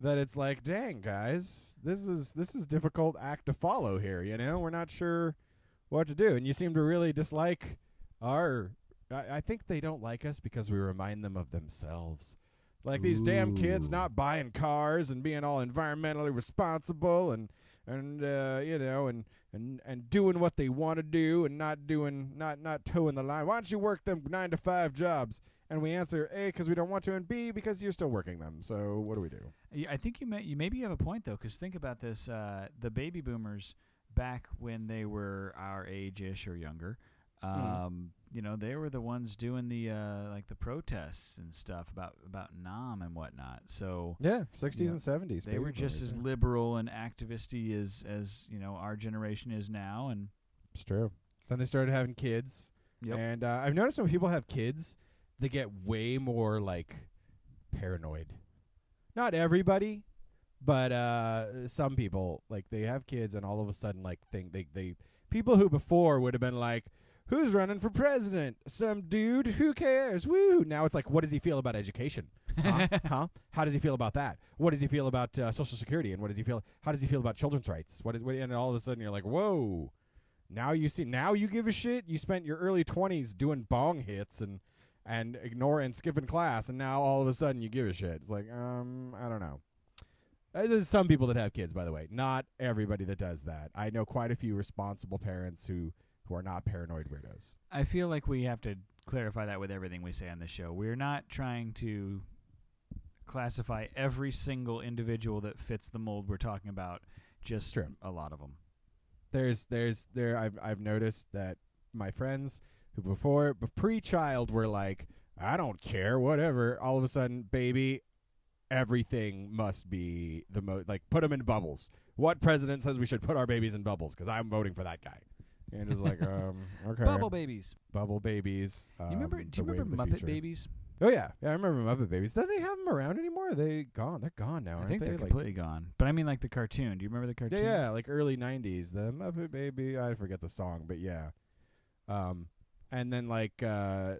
that it's like, dang guys, this is this is difficult act to follow here. You know, we're not sure what to do, and you seem to really dislike our. I, I think they don't like us because we remind them of themselves. Like these damn kids Ooh. not buying cars and being all environmentally responsible and and uh, you know, and and and doing what they want to do and not doing not not towing the line. Why don't you work them nine to five jobs? And we answer A because we don't want to, and B because you're still working them. So what do we do? I think you may you maybe you have a point though, because think about this: uh, the baby boomers back when they were our age-ish or younger, um, you know, they were the ones doing the uh, like the protests and stuff about about Nam and whatnot. So Yeah, sixties and seventies. they were just as liberal and activisty as as you know our generation is now. And It's true. Then they started having kids, yep, and uh, I've noticed when people have kids, they get way more like paranoid. Not everybody, but uh, some people like they have kids, and all of a sudden, like think they they people who before would have been like. Who's running for president? Some dude. Who cares? Woo! Now it's like, what does he feel about education? Huh? huh? How does he feel about that? What does he feel about uh, Social Security? And what does he feel? How does he feel about children's rights? What is? What, and all of a sudden, you're like, whoa! Now you see. Now you give a shit. You spent your early twenties doing bong hits and and ignoring skipping class, and now all of a sudden you give a shit. It's like, um, I don't know. Uh, There's some people that have kids, by the way. Not everybody that does that. I know quite a few responsible parents who who are not paranoid weirdos. I feel like we have to clarify that with everything we say on the show. We're not trying to classify every single individual that fits the mold we're talking about. Just True. a lot of them. there's there's there I've I've noticed that my friends who before but pre-child were like I don't care whatever all of a sudden baby everything must be the most like put them in bubbles what president says we should put our babies in bubbles because I'm voting for that guy and it's like um okay Bubble babies. bubble babies you remember? um, Do you the wave remember of the Muppet future. Babies? oh yeah yeah I remember Muppet babies Don't they have them around anymore are they gone they're gone now I aren't think they? they're Like- completely gone. But I mean, like the cartoon. Do you remember the Yeah, cartoon? yeah, like early '90s, the Muppet Baby. I forget the song, but yeah. Um, and then like uh,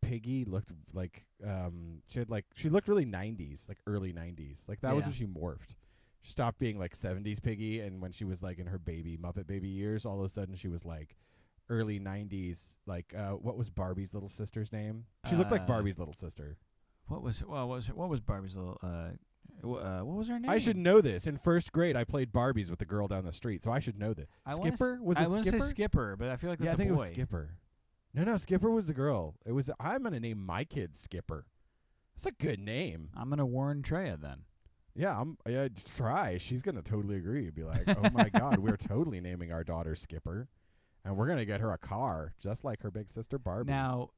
Piggy looked like um, she had like she looked really '90s, like early '90s. Like that was Yeah. when she morphed. Stopped being like '70s Piggy, and when she was like in her baby Muppet Baby years, all of a sudden she was like early '90s. Like uh, what was Barbie's little sister's name? She looked like Uh, Barbie's little sister. What was? Well, what was? What was Barbie's little? Uh, wh- uh, what was her name? I should know this. In first grade, I played Barbies with the girl down the street, so I should know this. I wanna s- Skipper was I it wanna Skipper? say Skipper, but I feel like that's yeah, I think a it boy. was Skipper. No, no, Skipper was the girl. It was. I'm gonna name my kid Skipper. That's a good name. I'm gonna warn Treya then. Yeah, I'm. Yeah, try. She's gonna totally agree. Be like, oh my god, we're totally naming our daughter Skipper, and we're gonna get her a car just like her big sister Barbie. Now,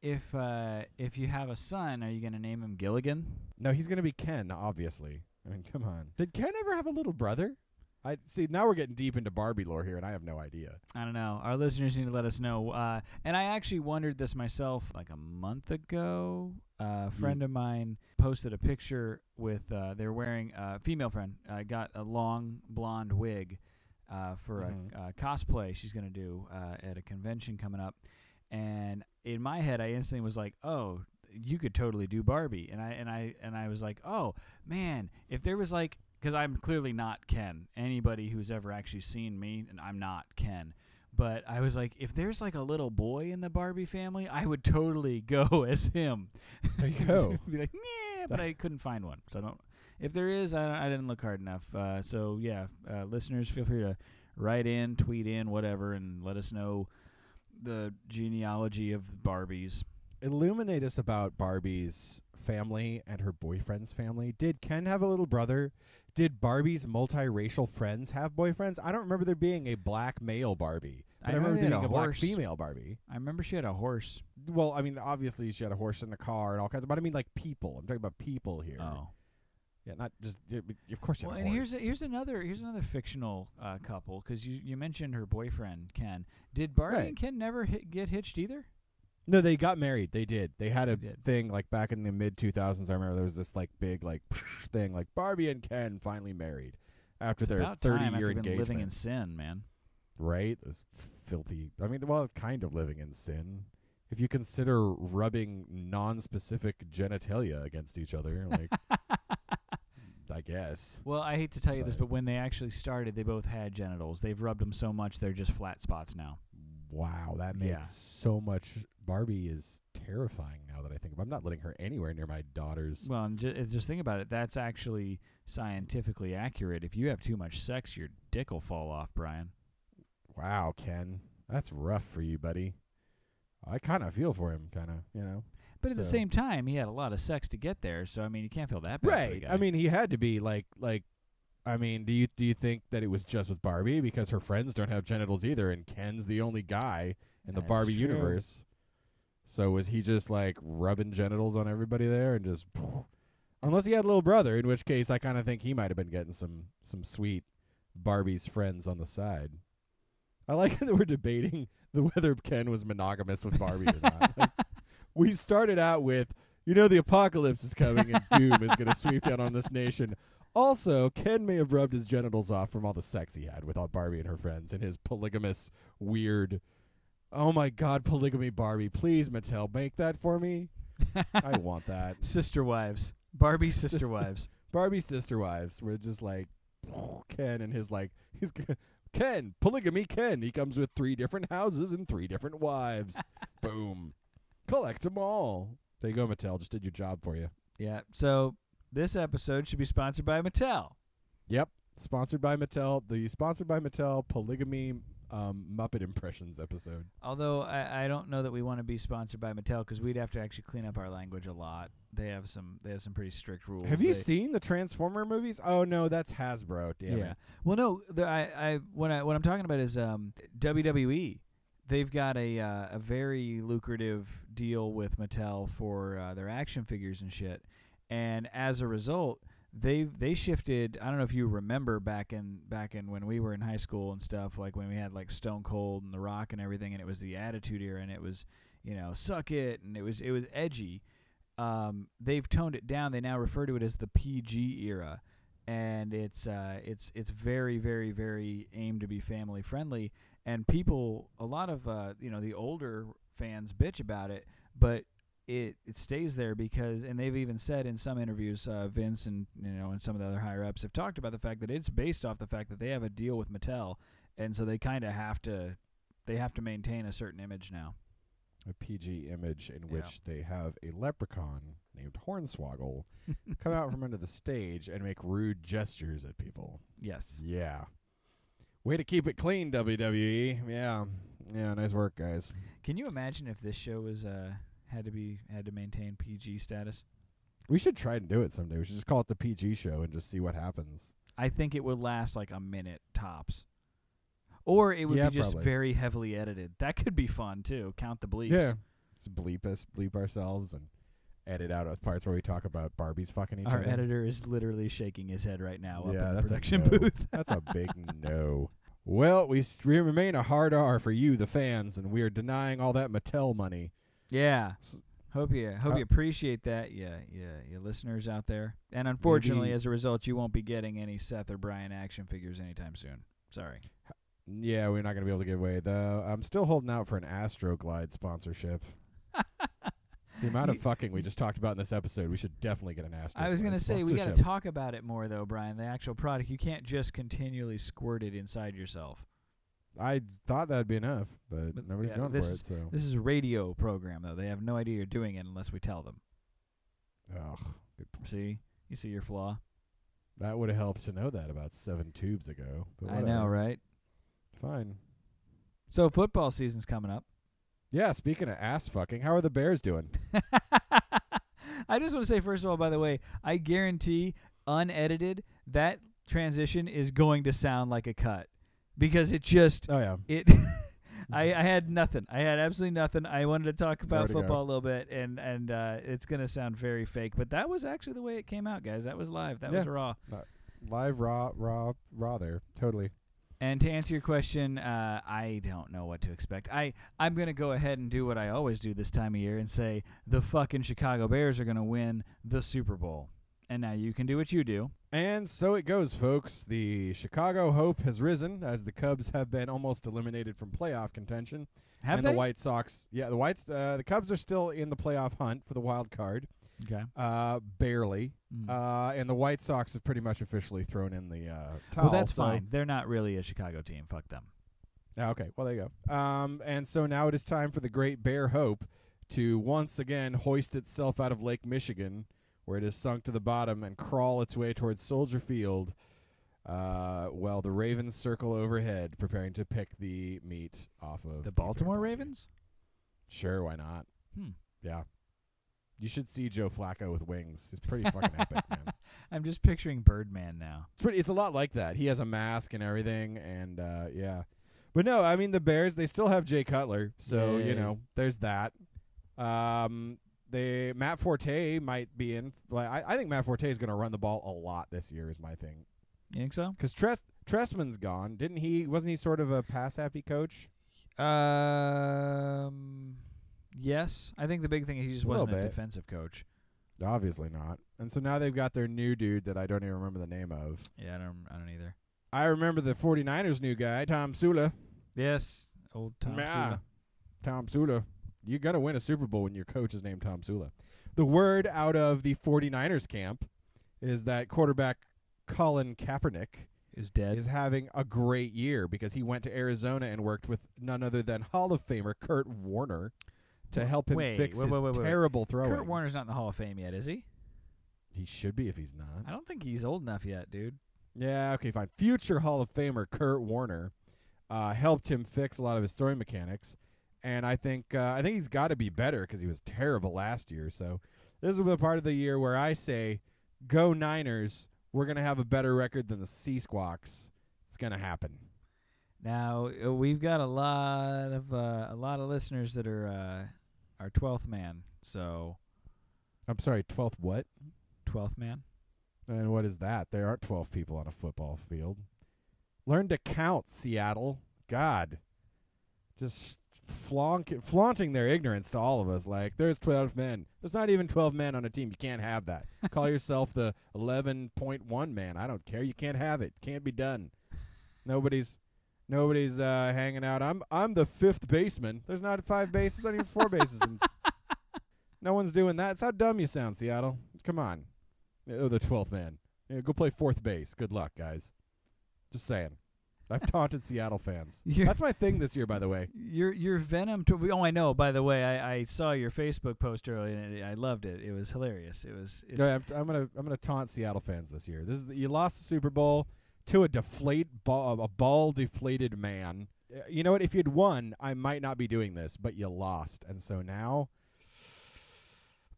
if uh, if you have a son, are you gonna name him Gilligan? no, he's gonna be Ken, obviously. I mean, come on. Did Ken ever have a little brother? I see. Now we're getting deep into Barbie lore here, and I have no idea. I don't know. Our listeners need to let us know. Uh, and I actually wondered this myself like a month ago. Uh, a friend of mine posted a picture with uh, they're wearing a female friend uh, got a long blonde wig uh, for Mhm. a uh, cosplay she's gonna do uh, at a convention coming up. And in my head, I instantly was like, "Oh, you could totally do Barbie." And I and I and I was like, "Oh man, if there was like." Because I'm clearly not Ken. Anybody who's ever actually seen me, and I'm not Ken. But I was like, if there's like a little boy in the Barbie family, I would totally go as him. There you go. Be like, yeah, but I couldn't find one. So I don't. If there is, I, I didn't look hard enough. Uh, so yeah, uh, listeners, feel free to write in, tweet in, whatever, and let us know the genealogy of Barbies. illuminate us about Barbie's family and her boyfriend's family. Did Ken have a little brother? Did Barbie's multiracial friends have boyfriends? I don't remember there being a black male Barbie. But I, I remember there being a a black female Barbie. I remember she had a horse. Well, I mean, obviously she had a horse in the car and all kinds of, but I mean like people. I'm talking about people here. Oh, Yeah, not just, of course you well, and a here's horse. here's another here's another fictional uh, couple because you you mentioned her boyfriend Ken. Did Barbie Right. and Ken never hit, get hitched either? No, they got married. They did. They had a They did. thing like back in the mid 2000s. I remember there was this like big like thing like Barbie and Ken finally married after their about 30 time year after been engagement. living in sin, man. right? Those filthy. I mean, well, kind of living in sin. If you consider rubbing non-specific genitalia against each other, like I guess. Well, I hate to tell you this, But- but when they actually started, they both had genitals. They've rubbed them so much they're just flat spots now. Wow, that makes Yeah. so much. Barbie is terrifying now that I think of. I'm not letting her anywhere near my daughters. Well, and ju- just think about it. That's actually scientifically accurate. If you have too much sex, your dick will fall off, Brian. Wow, Ken, that's rough for you, buddy. I kind of feel for him, kind of, you know. But at the same time, he had a lot of sex to get there. So I mean, you can't feel that bad. Right. guy. I mean, he had to be like like. I mean, do you do you think that it was just with Barbie because her friends don't have genitals either, and Ken's the only guy in the That's Barbie true. universe? So was he just like rubbing genitals on everybody there and just? Unless he had a little brother, in which case I kind of think he might have been getting some some sweet Barbie's friends on the side. I like that we're debating the whether Ken was monogamous with Barbie or not. Like, we started out with, you know, the apocalypse is coming and doom is going to sweep down on this nation. Also, Ken may have rubbed his genitals off from all the sex he had with all Barbie and her friends and his polygamous, weird. Oh my God, polygamy Barbie! Please, Mattel, make that for me. I want that. sister wives, Barbie sister Sister- wives. Barbie sister wives were just like Ken and his like he's Ken polygamy Ken. He comes with three different houses and three different wives. Boom, collect them all. There you go, Mattel. Just did your job for you. Yeah. So this episode should be sponsored by Mattel. Yep, sponsored by Mattel. The sponsored by Mattel polygamy um, Muppet impressions episode. Although I, I don't know that we want to be sponsored by Mattel because we'd have to actually clean up our language a lot. They have some they have some pretty strict rules. Have you They- seen the Transformer movies? Oh no, that's Hasbro. Damn yeah. it. Well, no. The, I I what I what I'm talking about is um WWE. They've got a uh, a very lucrative deal with Mattel for uh, their action figures and shit, and as a result, they they shifted. I don't know if you remember back in back in when we were in high school and stuff, like when we had like Stone Cold and The Rock and everything, and it was the Attitude Era, and it was you know suck it, and it was it was edgy. Um, they've toned it down. They now refer to it as the PG era and it's uh, it's it's very very very aimed to be family friendly and people a lot of uh, you know the older fans bitch about it but it it stays there because and they've even said in some interviews uh, Vince and you know and some of the other higher ups have talked about the fact that it's based off the fact that they have a deal with Mattel and so they kind of have to they have to maintain a certain image now a PG image in Yeah. which they have a leprechaun named Hornswoggle come out from under the stage and make rude gestures at people. yes Yeah. Way to keep it clean, WWE. Yeah. Yeah, nice work, guys. can you imagine if this show was uh had to be had to maintain PG status We should try and do it someday. We should just call it the PG show and just see what happens. I think it would last like a minute tops. Or it would Yeah, be just probably. very heavily edited. That could be fun too. Count the bleeps. Yeah. Let's bleep us, bleep ourselves, and edit out parts where we talk about Barbies fucking each Our other. editor is literally shaking his head right now up Yeah, in the production no. booth. That's a big no. Well, we, s- we remain a hard R for you, the fans, and we are denying all that Mattel money. Yeah. Hope you hope Uh, you appreciate that, yeah, yeah, you listeners out there. And unfortunately, Maybe- as a result, you won't be getting any Seth or Brian action figures anytime soon. Sorry. Yeah, we're not going to be able to give away. The I'm still holding out for an Astroglide sponsorship. The amount of fucking we just talked about in this episode, we should definitely get an Astro. I was gonna say we got to talk about it more though, Brian. The actual product. You can't just continually squirt it inside yourself. I thought that'd be enough, but, But nobody's yeah, going this- for it. So, This is a radio program though. They have no idea you're doing it unless we tell them. P- See, you see your flaw. that would have helped to know that about seven tubes ago. But I know, right? Fine. So football season's coming up. Yeah. Speaking of ass fucking, how are the Bears doing? I just want to say, first of all, by the way, I guarantee, unedited, that transition is going to sound like a cut because it just Oh yeah. it. I, I had nothing. I had absolutely nothing. I wanted to talk about Nowhere football a little bit, and and uh, it's gonna sound very fake, but that was actually the way it came out, guys. That was live. That was Yeah. raw. Live raw raw raw there. Totally. And to answer your question, uh, I don't know what to expect. I I'm gonna go ahead and do what I always do this time of year and say the fucking Chicago Bears are gonna win the Super Bowl. And now you can do what you do. And so it goes, folks. The Chicago hope has risen as the Cubs have been almost eliminated from playoff contention. Have and they? the White Sox, yeah, the Whites, uh, the Cubs are still in the playoff hunt for the wild card, okay. uh, barely. Mm. Uh, and the White Sox have pretty much officially thrown in the uh, towel. well, that's so- fine. They're not really a Chicago team. Fuck them. Ah, okay, well there you go. Um, and so now it is time for the Great Bear Hope to once again hoist itself out of Lake Michigan, where it has sunk to the bottom, and crawl its way towards Soldier Field. Uh, while the Ravens circle overhead, preparing to pick the meat off of The Baltimore Barbie. Ravens? Sure, why not? Hmm. Yeah. You should see Joe Flacco with wings. It's pretty fucking epic, man. I'm just picturing Birdman now. It's pretty. It's a lot like that. He has a mask and everything, and uh, yeah. But no, I mean the Bears. They still have Jay Cutler, so Yay. you know there's that. Um, they Matt Forte might be in. Like I, I think Matt Forte is going to run the ball a lot this year. Is my thing You think so? because Tres Trestman's gone. Didn't he? Wasn't he sort of a pass happy coach? Um, yes. I think the big thing is he just A wasn't a bit. defensive coach. Obviously not. And so now they've got their new dude that I don't even remember the name of. Yeah, I don't. I don't either. I remember the 49ers new guy, Tom Sula. Yes, old Tom. Sula. Tom Sula. You got to win a Super Bowl when your coach is named Tom Sula. The word out of the 49ers camp is that quarterback Colin Kaepernick is dead. is having a great year because he went to Arizona and worked with none other than Hall of Famer Kurt Warner to help him wait, fix wait, his wait, terrible throwing. Kurt Warner's not in the Hall of Fame yet, is he? He should be if he's not. I don't think he's old enough yet, dude. Yeah, okay, fine. Future Hall of Famer Kurt Warner uh, helped him fix a lot of his throwing mechanics, and I think uh, I think he's got to be better because he was terrible last year. So this is the part of the year where I say, "Go Niners! We're gonna have a better record than the Sea Squawks. It's gonna happen." Now uh, we've got a lot of uh, a lot of listeners that are uh, our twelfth man. So I'm sorry, twelfth what? twelfth man. And what is that? There aren't twelve people on a football field. Learn to count, Seattle. God, just flaunt, flaunting their ignorance to all of us. Like there's twelve men. There's not even twelve men on a team. You can't have that. Call yourself the eleven point one man. I don't care. You can't have it. Can't be done. Nobody's. Nobody's uh, hanging out. I'm I'm the fifth baseman. There's not five bases, not even four bases. And no one's doing that. It's how dumb you sound, Seattle. Come on. Oh, the twelfth man. Yeah, go play fourth base. Good luck, guys. Just saying. I've taunted Seattle fans. You're, That's my thing this year, by the way. your your Venom. To, oh, I know. By the way, I, I saw your Facebook post earlier and I loved it. It was hilarious. It was. It's, I'm, I'm gonna I'm gonna taunt Seattle fans this year. This is the, you lost the Super Bowl to a deflate ball, a ball deflated man. Uh, You know what? If you'd won, I might not be doing this, but you lost, and so now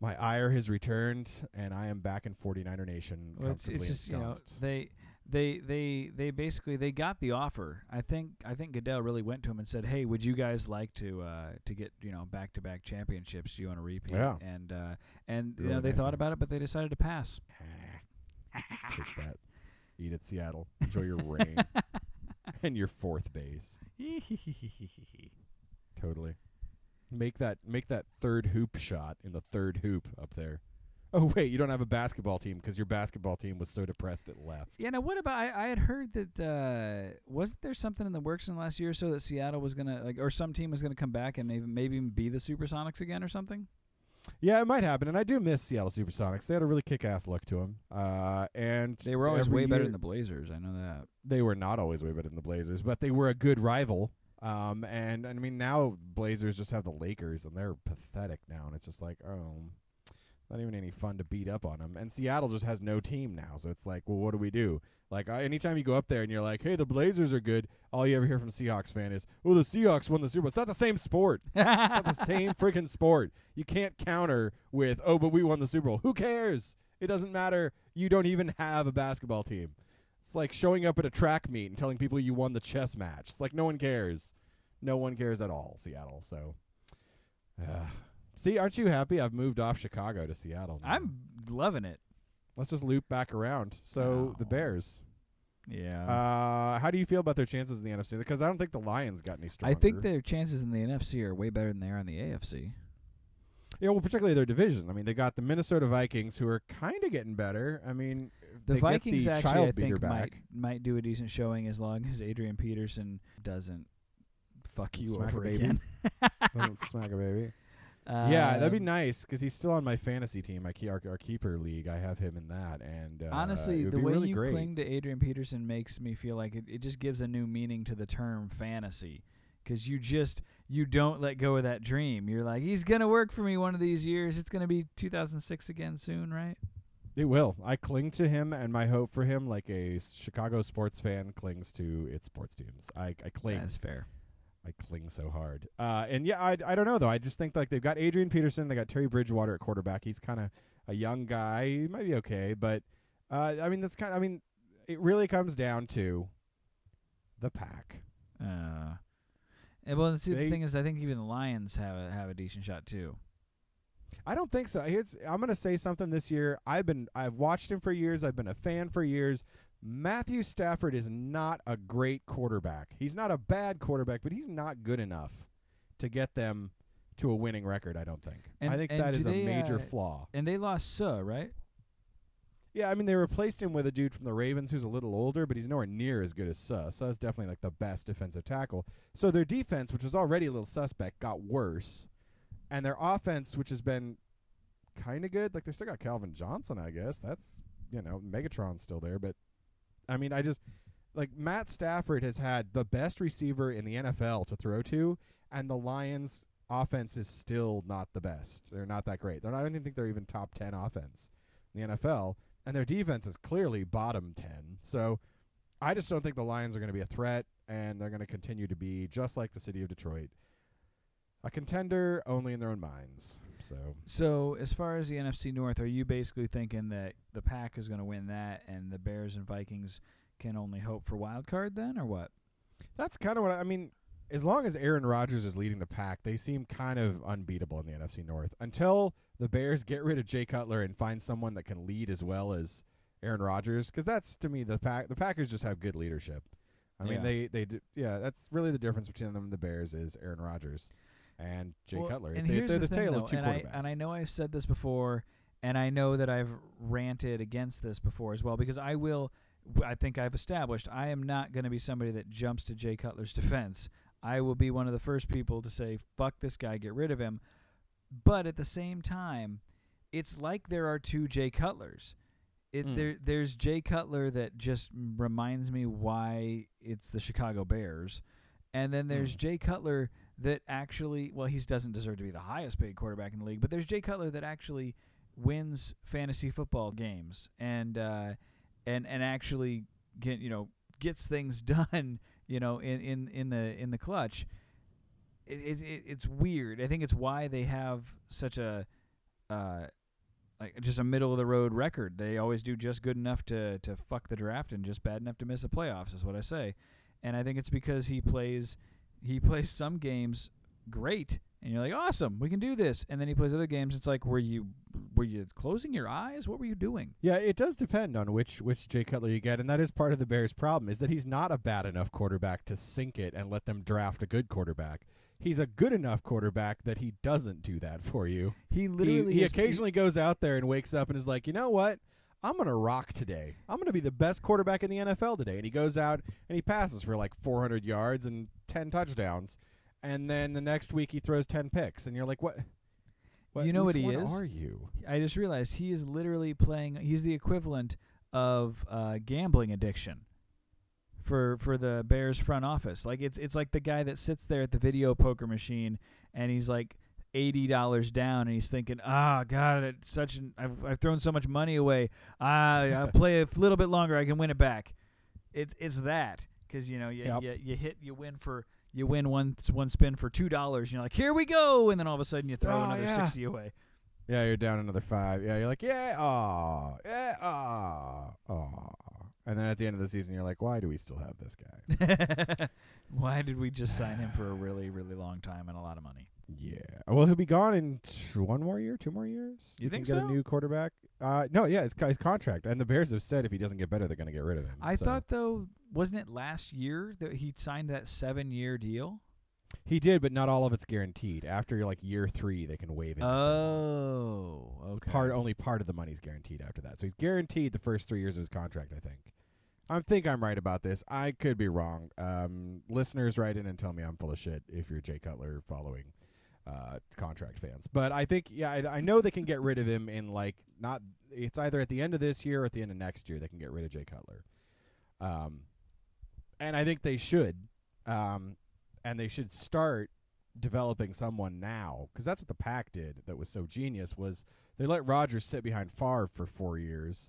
my ire has returned, and I am back in 49er Nation. Well, it's, it's just you know they they they they basically they got the offer. I think I think Goodell really went to him and said, "Hey, would you guys like to uh, to get you know back to back championships? Do you want to repeat?" Yeah. And uh, and you know they nice thought one. about it, but they decided to pass. Take that. Eat it, Seattle. Enjoy your rain and your fourth base. Totally. Make that make that third hoop shot in the third hoop up there. Oh wait, you don't have a basketball team because your basketball team was so depressed it left. Yeah. Now, what about? I, I had heard that uh, wasn't there something in the works in the last year or so that Seattle was gonna like, or some team was gonna come back and maybe maybe even be the Supersonics again or something. Yeah, it might happen, and I do miss Seattle SuperSonics. They had a really kick-ass look to them, uh, and They were always way better year- than the Blazers. I know that. They were not always way better than the Blazers, but they were a good rival. Um, and, and I mean now Blazers just have the Lakers, and they're pathetic now, and it's just like, oh, not even any fun to beat up on them. And Seattle just has no team now, so it's like, well, what do we do? Like, uh, anytime you go up there and you're like, hey, the Blazers are good, all you ever hear from Seahawks fan is, oh, the Seahawks won the Super Bowl. It's not the same sport. It's not the same freaking sport. You can't counter with, oh, but we won the Super Bowl. Who cares? It doesn't matter. You don't even have a basketball team. It's like showing up at a track meet and telling people you won the chess match. It's like no one cares. No one cares at all, Seattle. So, uh, see, aren't you happy? I've moved off Chicago to Seattle. Now. I'm loving it. Let's just loop back around. So the. Bears. Yeah. Uh, how do you feel about their chances in the NFC? Because I don't think the Lions got any stronger. I think their chances in the NFC are way better than they are in the AFC. Yeah, well, particularly their division. I mean, they got the Minnesota Vikings, who are kind of getting better. I mean, The they Vikings get the actually, child I beater think, back. might might do a decent showing as long as Adrian Peterson doesn't fuck you Smack a over baby. again. Doesn't smack a baby. Yeah, that'd be Um, nice because he's still on my fantasy team. my key, our, our keeper league. I have him in that, and uh, Honestly, the way really you great. cling to Adrian Peterson makes me feel like it, it just gives a new meaning to the term fantasy. Because you just you don't let go of that dream. You're like, he's gonna work for me one of these years. It's gonna be 2006 again soon, right? It will. I cling to him, and my hope for him, like a Chicago sports fan, clings to its sports teams. I, I cling. That's fair. I cling so hard. Uh, and yeah, I, I don't know though. I just think like they've got Adrian Peterson, they got Teddy Bridgewater at quarterback. He's kind of a young guy. He might be okay, but uh, I mean that's kind. I mean, it really comes down to the pack. Uh, and well, see, They- the thing is, I think even the Lions have a, have a decent shot too. I don't think so. Here's, I'm going to say something this year. I've been I've watched him for years. I've been a fan for years. Matthew Stafford is not a great quarterback. He's not a bad quarterback, but he's not good enough to get them to a winning record, I don't think. I think and that do a major uh, flaw. And they lost Suh, right? Yeah, I mean they replaced him with a dude from the Ravens who's a little older, but he's nowhere near as good as Suh. Suh's definitely like the best defensive tackle. So their defense, which was already a little suspect, got worse, and their offense, which has been kind of good, like they still got Calvin Johnson, I guess. That's you know Megatron's still there, but I mean I just like Matt Stafford has had the best receiver in the NFL to throw to, and the Lions' offense is still not the best. They're not that great. They're not, I don't even think they're even top ten offense in the NFL and their defense is clearly bottom 10. So I just don't think the Lions are going to be a threat, and they're going to continue to be just like the city of Detroit, a contender only in their own minds. So So as far as the NFC North, are you basically thinking that the Pack is going to win that, and the Bears and Vikings can only hope for wild card then, or what? that's kind of what I, I mean. As long as Aaron Rodgers is leading the pack, they seem kind of unbeatable in the NFC North until the Bears get rid of Jay Cutler and find someone that can lead as well as Aaron Rodgers. Because that's to me the pack. The Packers just have good leadership. I mean, Yeah. they they do, yeah. That's really the difference between them and the Bears is Aaron Rodgers and Jay Well, Cutler. And they, here's they're the, the, thing, though, of two and I and I know I've said this before, and I know that I've ranted against this before as well because I will. I think I've established I am not going to be somebody that jumps to Jay Cutler's defense. I will be one of the first people to say fuck this guy, get rid of him. But at the same time, it's like there are two Jay Cutlers. It Mm. there there's Jay Cutler that just reminds me why it's the Chicago Bears. And then there's Mm. Jay Cutler that actually well he doesn't deserve to be the highest paid quarterback in the league, but there's Jay Cutler that actually wins fantasy football games and uh and and actually get you know gets things done, you know, in in in the in the clutch. It, it, it it's weird. I think it's why they have such a uh like just a middle of the road record. They always do just good enough to to fuck the draft and just bad enough to miss the playoffs is what I say. And I think it's because he plays he plays some games great and you're like awesome, we can do this. And then he plays other games it's like were you were you closing your eyes? What were you doing? Yeah, it does depend on which which Jay Cutler you get, and that is part of the Bears' problem is that he's not a bad enough quarterback to sink it and let them draft a good quarterback. He's a good enough quarterback that he doesn't do that for you. He He, literally he is- occasionally goes out there and wakes up and is like, you know what? I'm gonna rock today. I'm gonna be the best quarterback in the NFL today. And he goes out and he passes for like 400 yards and 10 touchdowns, and then the next week he throws 10 picks, and you're like, what? what You know what he is? Are you? I just realized he is literally playing. He's the equivalent of uh, gambling addiction for for the Bears front office. Like it's it's like the guy that sits there at the video poker machine and he's like eighty dollars down and he's thinking, ah, God, it's such an I've I've thrown so much money away. Ah, I'll play a little bit longer, I can win it back. It's it's that because you know you, Yep. you you hit you win for. You win one one spin for two dollars, and you're like, "Here we go!" And then all of a sudden, you throw Oh, another yeah. sixty away. Yeah, you're down another five. Yeah, you're like, yeah, aw, yeah, aw, aw. And then at the end of the season, you're like, why do we still have this guy? Why did we just sign him for a really, really long time and a lot of money? Yeah. Well, he'll be gone in t- one more year, two more years. You can think get so? a new quarterback? Uh, no, yeah, it's his contract, and the Bears have said if he doesn't get better, they're going to get rid of him. I So- thought though, wasn't it last year that he signed that seven-year deal? he did, but not all of it's guaranteed. After like year three, they can waive it. Oh, okay. part only part of the money's guaranteed after that. So he's guaranteed the first three years of his contract. I think. I think I'm right about this. I could be wrong. Um, listeners, write in and tell me I'm full of shit if you're Jay Cutler following. Uh, contract fans. But I think, yeah, I, I know they can get rid of him in like not. It's either at the end of this year or at the end of next year they can get rid of Jay Cutler. Um, and I think they should. Um, and they should start developing someone now because that's what the pack did. That was so genius was they let Rodgers sit behind Favre for four years.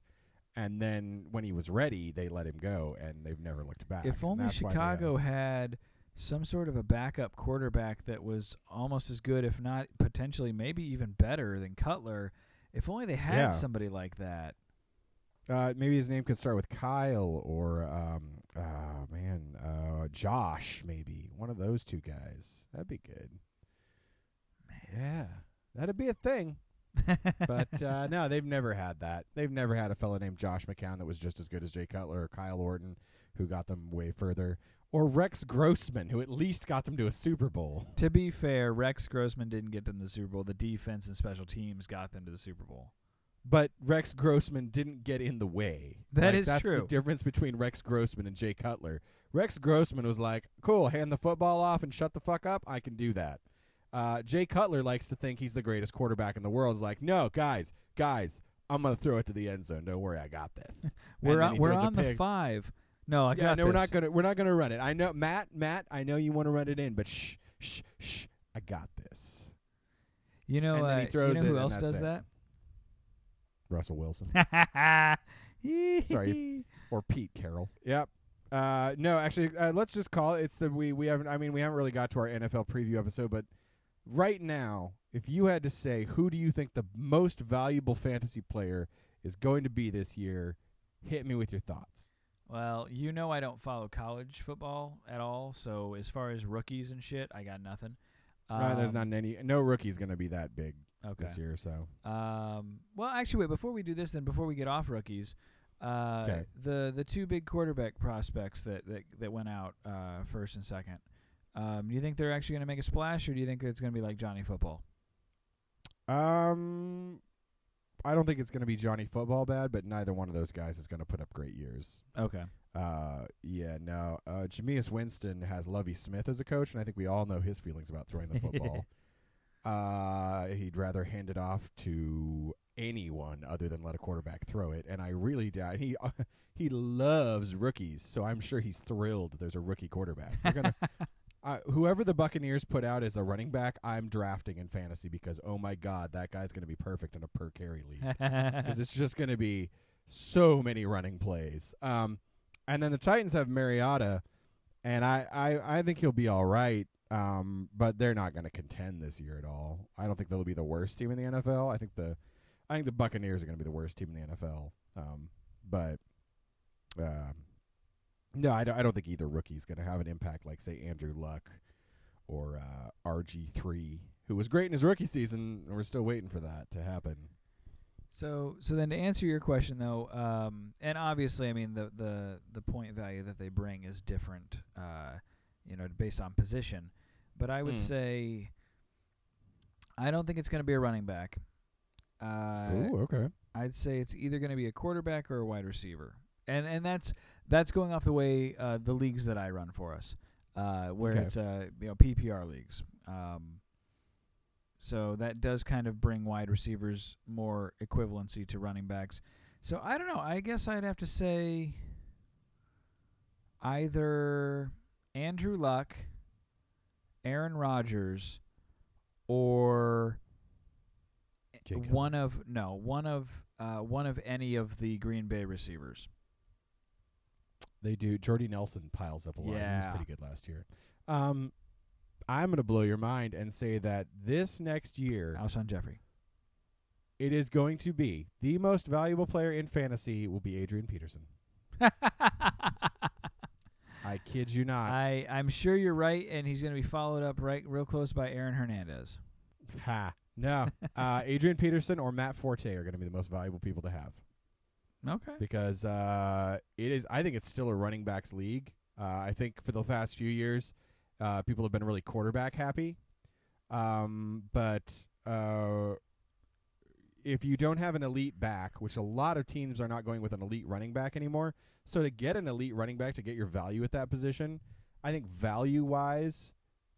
And then when he was ready, they let him go, and they've never looked back. If only that's why they have- Chicago had some sort of a backup quarterback that was almost as good, if not potentially maybe even better than Cutler. If only they had Yeah. somebody like that. Uh, maybe his name could start with Kyle or um, oh man, uh, Josh. Maybe one of those two guys. That'd be good. Yeah, that'd be a thing. but uh, no, they've never had that. They've never had a fellow named Josh McCown that was just as good as Jay Cutler or Kyle Orton, who got them way further, or Rex Grossman, who at least got them to a Super Bowl. to be fair, Rex Grossman didn't get them to the Super Bowl. The defense and special teams got them to the Super Bowl. But Rex Grossman didn't get in the way. That Like, is that's true. the difference between Rex Grossman and Jay Cutler. Rex Grossman was like, "Cool, hand the football off and shut the fuck up. I can do that." Uh, Jay Cutler likes to think he's the greatest quarterback in the world. He's like, "No, guys, guys, I'm gonna throw it to the end zone. Don't worry, I got this." We're on, we're on the five. No, I yeah, got no, we're not gonna we're not gonna run it. I know, Matt, Matt, I know you want to run it in, but shh, shh, shh, I got this. You know, and then he uh, throws you know it who else does it. that? Russell Wilson. Sorry. or Pete Carroll. Yep. Uh, no, actually, uh, let's just call it. It's the we we haven't. I mean, we haven't really got to our NFL preview episode, but right now, if you had to say who do you think the most valuable fantasy player is going to be this year, hit me with your thoughts. Well, you know I don't follow college football at all, so as far as rookies and shit, I got nothing. uh, there's Um, not any. No rookie's going to be that big okay. this year. So Um, well, actually, wait. Before we do this, then before we get off rookies, uh, 'Kay. the the two big quarterback prospects that that, that went out uh, first and second. Um, do you think they're actually going to make a splash, or do you think it's going to be like Johnny Football? Um, I don't think it's going to be Johnny Football bad, but neither one of those guys is going to put up great years. Okay. Uh, yeah, no. Uh, Jameis Winston has Lovie Smith as a coach, and I think we all know his feelings about throwing the football. uh, he'd rather hand it off to anyone other than let a quarterback throw it, and I really doubt he he loves rookies, so I'm sure he's thrilled that there's a rookie quarterback. They're gonna. Uh, whoever the Buccaneers put out as a running back, I'm drafting in fantasy because oh my god, that guy's going to be perfect in a per carry league because it's just going to be so many running plays. Um, and then the Titans have Mariota, and I, I, I think he'll be all right. Um, but they're not going to contend this year at all. I don't think they'll be the worst team in the NFL. I think the, I think the Buccaneers are going to be the worst team in the NFL. Um, but, um, no, I don't, I don't think either rookie's going to have an impact like say Andrew Luck or uh, RG three, who was great in his rookie season. and We're still waiting for that to happen. So, so then to answer your question though, um, and obviously, I mean the the the point value that they bring is different, uh, you know, based on position. But I would Mm. say, I don't think it's going to be a running back. Uh, Ooh, okay. I'd say it's either going to be a quarterback or a wide receiver, and and that's that's going off the way uh, the leagues that I run for us, uh, where Okay. it's uh, you know PPR leagues. Um, so that does kind of bring wide receivers more equivalency to running backs. So I don't know. I guess I'd have to say either Andrew Luck, Aaron Rodgers, or Cutler. one of no one of uh, one of any of the Green Bay receivers. They do. Jordy Nelson piles up a lot. He was pretty good last year. Um, I'm going to blow your mind and say that this next year, Alshon Jeffery. it is going to be the most valuable player in fantasy will be Adrian Peterson. I kid you not. I I'm sure you're right, and he's going to be followed up right real close by Aaron Hernandez. ha. No. uh, Adrian Peterson or Matt Forte are going to be the most valuable people to have Okay. because uh, it is. I think it's still a running backs league. Uh, I think for the past few years, uh, people have been really quarterback happy. Um, but uh, if you don't have an elite back, which a lot of teams are not going with an elite running back anymore, so to get an elite running back to get your value at that position, I think value wise,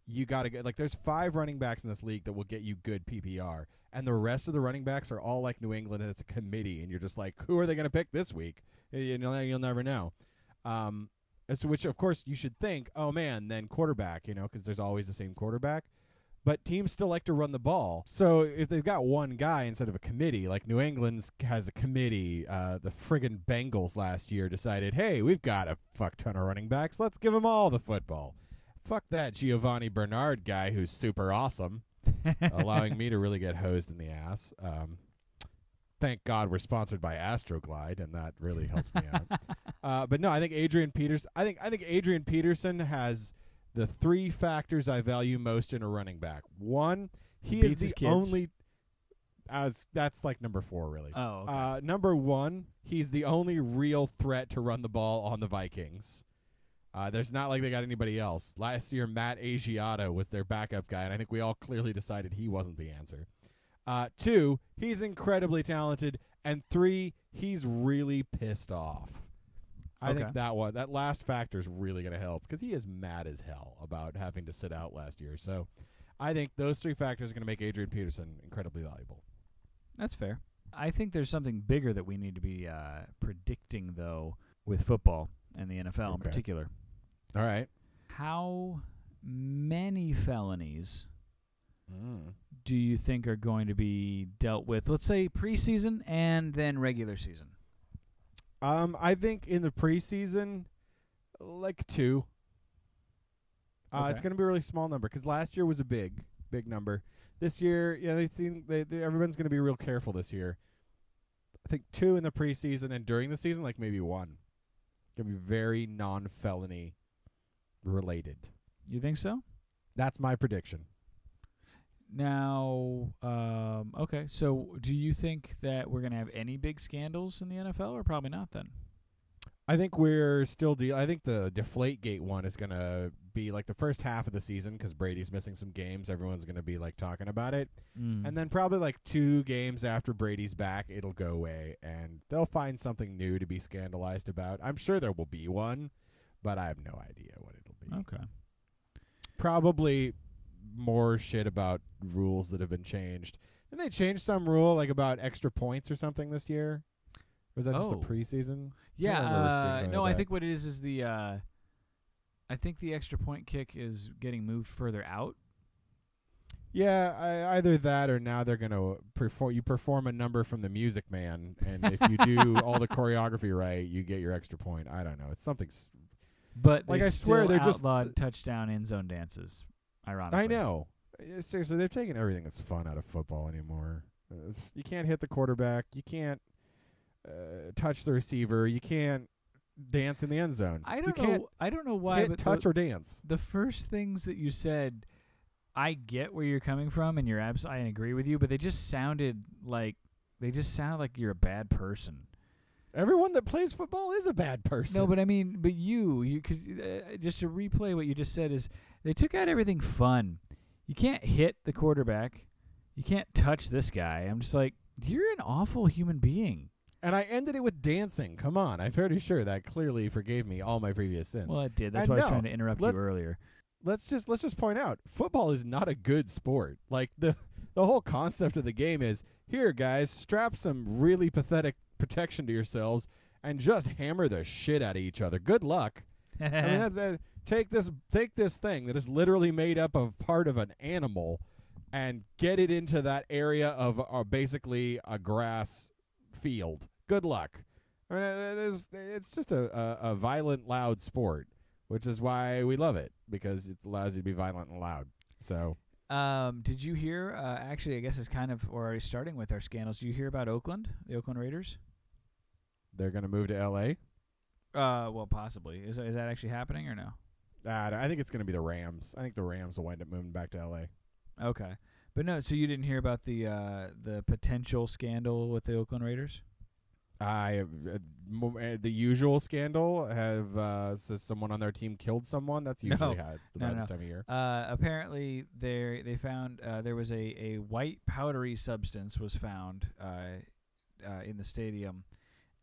you got to get like there's five running backs in this league that will get you good PPR, and the rest of the running backs are all like New England, and it's a committee, and you're just like, who are they going to pick this week? You know, you'll never know. Um, so which of course you should think, oh man, then quarterback, you know, because there's always the same quarterback. But teams still like to run the ball. So if they've got one guy instead of a committee, like New England's has a committee, uh, the friggin' Bengals last year decided, hey, we've got a fuck ton of running backs. Let's give them all the football. Fuck that Giovani Bernard guy who's super awesome, allowing me to really get hosed in the ass. Um, thank God we're sponsored by Astroglide, and that really helped me out. Uh, but no, I think Adrian Peters. I think I think Adrian Peterson has the three factors I value most in a running back. One, he Beats is the only. As that's like number four, really. Oh, okay. Uh, number one, he's the only real threat to run the ball on the Vikings. Uh, there's not like they got anybody else. Last year, Matt Asiata was their backup guy, and I think we all clearly decided he wasn't the answer. Uh, two, he's incredibly talented, and three, he's really pissed off. I Okay. think that one, that last factor is really going to help because he is mad as hell about having to sit out last year. So, I think those three factors are going to make Adrian Peterson incredibly valuable. That's fair. I think there's something bigger that we need to be uh, predicting, though, with football and the NFL in particular. All right. How many felonies Mm. do you think are going to be dealt with? Let's say preseason and then regular season. Um, I think in the preseason, like two. Uh, It's going to be a really small number because last year was a big, big number. This year, yeah, they think they, they everyone's going to be real careful this year. I think two in the preseason and during the season, like maybe one. To be very non-felony related. You think so? That's my prediction. Now, um, okay. So, do you think that we're going to have any big scandals in the NFL, or probably not? Then, I think we're still deal. I think the Deflategate one is going to be like the first half of the season because Brady's missing some games. Everyone's going to be like talking about it. Mm. And then probably like two games after Brady's back, it'll go away, and they'll find something new to be scandalized about. I'm sure there will be one, but I have no idea what it'll be. okay. Probably more shit about rules that have been changed. Didn't they change some rule like about extra points or something this year? Was that just Oh. the preseason? Yeah. remember seeing Uh, something no, like I that. think what it is is the. Uh, I think the extra point kick is getting moved further out. Yeah, I, either that or now they're gonna perform. You perform a number from the Music Man, and if you do all the choreography right, you get your extra point. I don't know. It's something. s- But Like, they I swear still they're just- outlawed touchdown end zone dances. Ironically, I know. Uh, Seriously, they're taking everything that's fun out of football anymore. Uh, s- You can't hit the quarterback. You can't uh, touch the receiver. You can't dance in the end zone. I don't know. I don't know why, hit, but touch, the, or dance. the first things that you said, I get where you're coming from, and you're abs- I agree with you. But they just sounded like they just sounded like you're a bad person. Everyone that plays football is a bad person. No, but I mean, but you, you, because uh, just to replay what you just said is they took out everything fun. You can't hit the quarterback. You can't touch this guy. I'm just like, you're an awful human being. And I ended it with dancing. Come on, I'm pretty sure that clearly forgave me all my previous sins. Well, it did. That's And why I was trying to interrupt you earlier. let's just let's just point out football is not a good sport. Like the the whole concept of the game is here guys, strap some really pathetic protection to yourselves and just hammer the shit out of each other. Good luck. I mean that's uh, take this take this thing that is literally made up of part of an animal and get it into that area of uh, basically a grass field. Good luck. I mean, it is, it's just a, a, a violent, loud sport, which is why we love it because it allows you to be violent and loud. So Um, did you hear? Uh, actually, I guess it's kind of already starting with our scandals. Did you hear about Oakland, the Oakland Raiders? they're going to move to L.A. Uh, well, possibly. Is is that actually happening or no? Uh, I think it's going to be the Rams. I think the Rams will wind up moving back to L.A. Okay, but no. So you didn't hear about the uh the potential scandal with the Oakland Raiders? I uh, uh, the usual scandal have uh, says someone on their team killed someone. That's No. usually how it's No, no. this time of year. Uh, apparently, they they found uh, there was a, a white powdery substance was found uh, uh, in the stadium,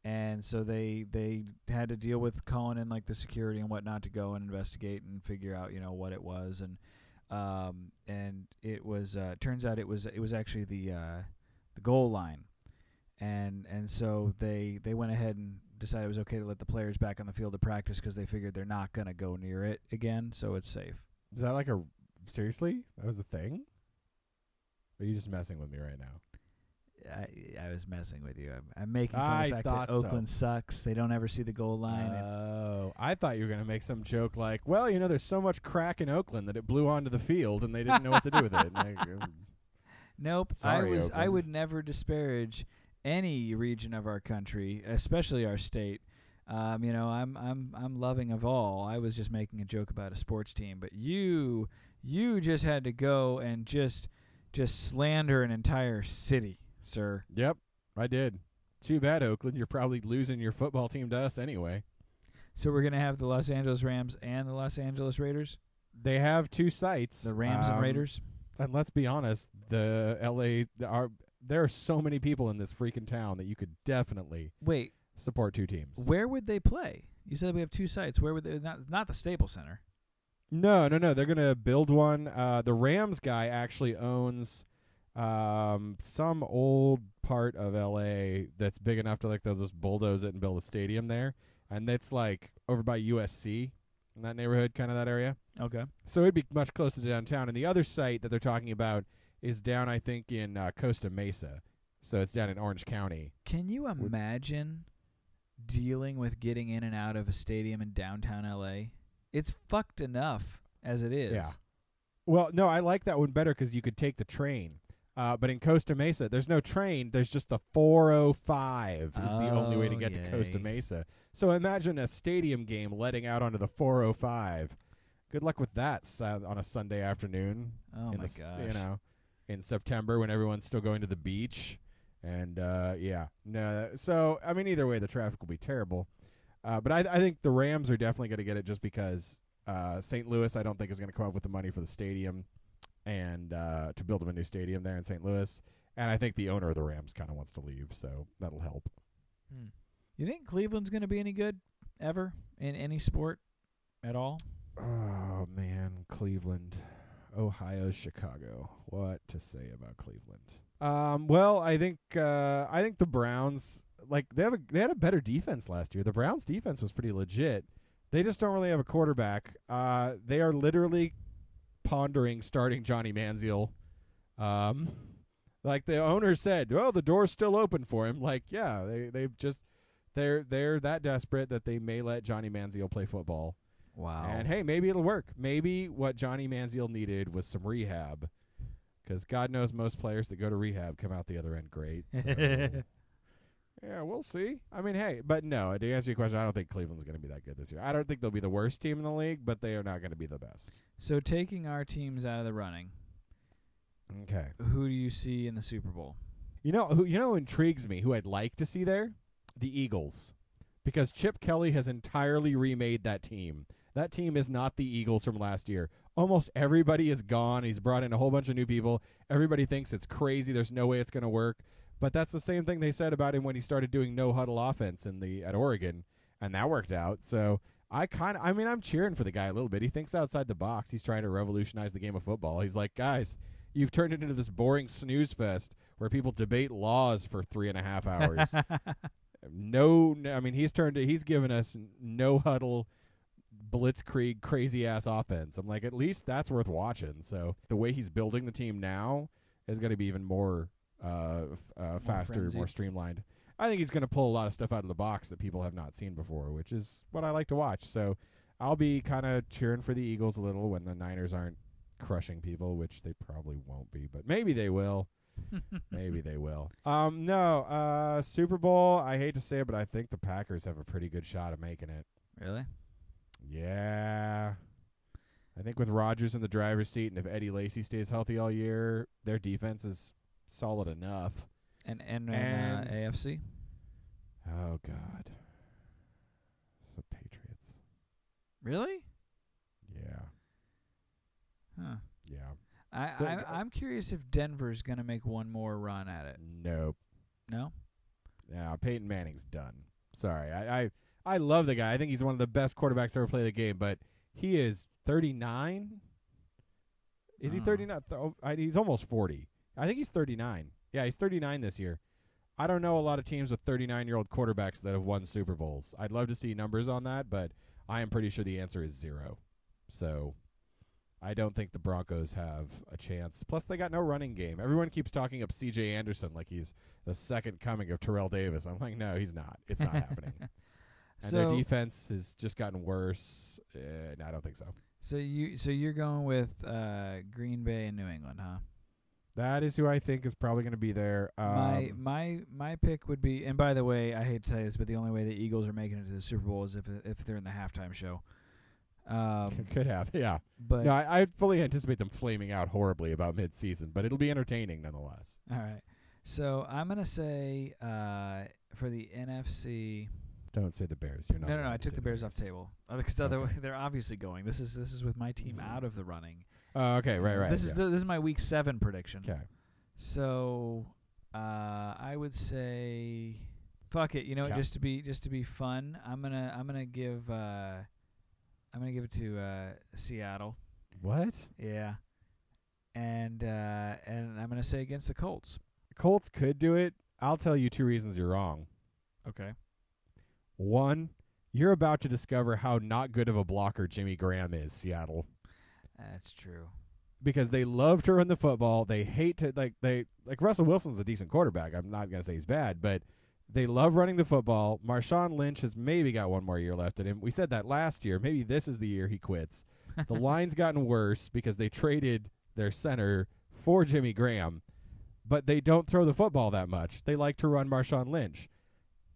and so they they had to deal with calling in like the security and whatnot to go and investigate and figure out you know what it was and um, and it was uh, turns out it was it was actually the uh, the goal line, and and so they they went ahead and decided it was okay to let the players back on the field to practice because they figured they're not gonna go near it again, so it's safe. Is that like a seriously? That was a thing? Or are you just messing with me right now? I I was messing with you. I'm, I'm making fun I of the fact thought that so. Oakland sucks. They don't ever see the goal line. and- Oh, I thought you were gonna make some joke like, well, you know, there's so much crack in Oakland that it blew onto the field and they didn't know what to do with it. Like, um, Nope. Sorry, I was I Oakland. would never disparage any region of our country, especially our state. Um, you know, I'm I'm I'm loving of all. I was just making a joke about a sports team, but you you just had to go and just just slander an entire city, sir. yep, I did. Too bad, Oakland. You're probably losing your football team to us anyway. So we're gonna have the Los Angeles Rams and the Los Angeles Raiders, They have two sites. the Rams and um, Raiders. And let's be honest, the LA the, are there are so many people in this freaking town that you could definitely Wait, support two teams. where would they play? You said we have two sites. Where would they? Not not the Staples Center. No, no, no. They're gonna build one. Uh, the Rams guy actually owns um, some old part of LA that's big enough to like they'll just bulldoze it and build a stadium there, and that's like over by USC in that neighborhood, kind of that area. Okay. So it'd be much closer to downtown. And the other site that they're talking about is down, I think, in uh, Costa Mesa. So it's down in Orange County. Can you imagine dealing with getting in and out of a stadium in downtown LA? It's fucked enough as it is. Yeah. Well, no, I like that one better because you could take the train. Uh, but in Costa Mesa, there's no train. There's just the 405 is the only way to Oh, get to Costa. Mesa. So imagine a stadium game letting out onto the 405. Good luck with that Su- on a Sunday afternoon. Oh in my the gosh. You know, in September when everyone's still going to the beach. And uh, yeah, no. So I mean, either way, the traffic will be terrible. Uh, but I, I think the Rams are definitely going to get it just because uh, St. Louis, I don't think is going to come up with the money for the stadium and uh, to build them a new stadium there in St. Louis. And I think the owner of the Rams kind of wants to leave, so that'll help. Hmm. You think Cleveland's going to be any good ever in any sport at all? Oh man, Cleveland, Ohio, Chicago. What to say about Cleveland? Um, well, I think uh, I think the Browns like they have a they had a better defense last year. The Browns defense was pretty legit. They just don't really have a quarterback. Uh, they are literally pondering starting Johnny Manziel. Um, like the owner said, well, the door's still open for him. Like, yeah, they they've just they're they're that desperate that they may let Johnny Manziel play football. Wow. And hey, maybe it'll work. Maybe what Johnny Manziel needed was some rehab. Because God knows most players that go to rehab come out the other end great. So, yeah, we'll see. I mean, hey, but no, to answer your question, I don't think Cleveland's going to be that good this year. I don't think they'll be the worst team in the league, but they are not going to be the best. so taking our teams out of the running, Okay. who do you see in the Super Bowl? You know who you know who intrigues me, who I'd like to see there? The Eagles. Because Chip Kelly has entirely remade that team. That team is not the Eagles from last year. Almost everybody is gone. He's brought in a whole bunch of new people. Everybody thinks it's crazy. There's no way it's going to work. But that's the same thing they said about him when he started doing no huddle offense in the at Oregon, and that worked out. So I kind of, I mean, I'm cheering for the guy a little bit. He thinks outside the box. He's trying to revolutionize the game of football. He's like, guys, you've turned it into this boring snooze fest where people debate laws for three and a half hours. no, no, I mean, he's turned it. He's given us no huddle, blitzkrieg, crazy ass offense. I'm like, at least that's worth watching. So the way he's building the team now is going to be even more uh, f- uh, faster, frenzied. more streamlined. I think he's going to pull a lot of stuff out of the box that people have not seen before, which is what I like to watch. So I'll be kind of cheering for the Eagles a little when the Niners aren't crushing people, which they probably won't be, but maybe they will. maybe they will. Um, no, uh, Super Bowl. I hate to say it, but I think the Packers have a pretty good shot of making it. Really? Yeah. I think with Rodgers in the driver's seat, and if Eddie Lacy stays healthy all year, their defense is solid enough. And and, and, uh, AFC? Oh God, the Patriots. Really? Yeah, Huh. yeah. I, But- I I'm curious if Denver's going to make one more run at it. Nope. No? Yeah, Peyton Manning's done. Sorry, I, I I love the guy. I think he's one of the best quarterbacks to ever play the game. But he is 39. Is he Oh. 39? Th- oh, I, he's almost 40. I think he's 39. Yeah, he's 39 this year. I don't know a lot of teams with 39 year old quarterbacks that have won Super Bowls. I'd love to see numbers on that, but I am pretty sure the answer is zero. So I don't think the Broncos have a chance. Plus, they got no running game. Everyone keeps talking up C.J. Anderson like he's the second coming of Terrell Davis. I'm like, no, he's not. It's not happening. And their defense has just gotten worse. Uh, no, I don't think so. So you so you're going with uh, Green Bay and New England, huh? That is who I think is probably going to be there. Um, my my my pick would be, and by the way, I hate to tell you this, but the only way the Eagles are making it to the Super Bowl is if if they're in the halftime show. Um, could have, yeah. but no, I, I fully anticipate them flaming out horribly about mid-season, but it'll be entertaining nonetheless. all right. So I'm gonna say uh, for the NFC. Don't say the Bears. You're not. No, no, no. I to took the Bears off table because Okay. otherwise they're obviously going. This is this is with my team out of the running. Oh, okay, right, right. This is the, this is my week seven prediction. okay. So uh, I would say, fuck it. You know, what, just to be just to be fun, I'm gonna I'm gonna give uh, I'm gonna give it to uh, Seattle. What? Yeah, and uh, and I'm gonna say against the Colts. Colts could do it. I'll tell you two reasons you're wrong. Okay. One, you're about to discover how not good of a blocker Jimmy Graham is, Seattle. That's true. because they love to run the football. They hate to like they like Russell Wilson's a decent quarterback. I'm not gonna say he's bad, but they love running the football. Marshawn Lynch has maybe got one more year left in him. We said that last year. Maybe this is the year he quits. the line's gotten worse because they traded their center for Jimmy Graham, but they don't throw the football that much. They like to run Marshawn Lynch.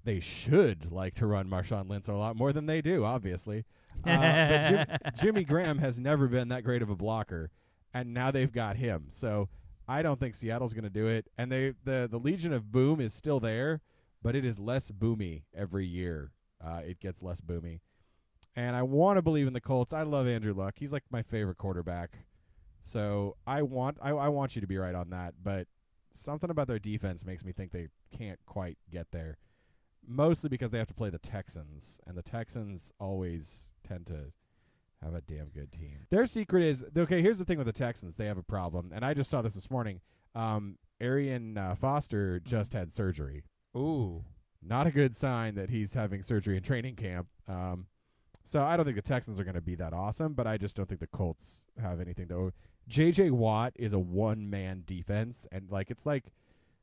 They should like to run Marshawn Lynch a lot more than they do, obviously. Uh, but Jim, Jimmy Graham has never been that great of a blocker, and now they've got him. So I don't think Seattle's going to do it. And they the the Legion of Boom is still there, but it is less boomy every year. Uh, it gets less boomy, and I want to believe in the Colts. I love Andrew Luck. He's like my favorite quarterback. So I want I, I want you to be right on that, but something about their defense makes me think they can't quite get there. Mostly because they have to play the Texans, and the Texans always tend to have a damn good team. Their secret is okay. Here's the thing with the Texans: they have a problem, and I just saw this this morning. Um, Arian uh, Foster just had surgery. Ooh. Not a good sign that he's having surgery in training camp. Um, so I don't think the Texans are going to be that awesome, but I just don't think the Colts have anything to. J.J. Watt is a one-man defense, and like it's like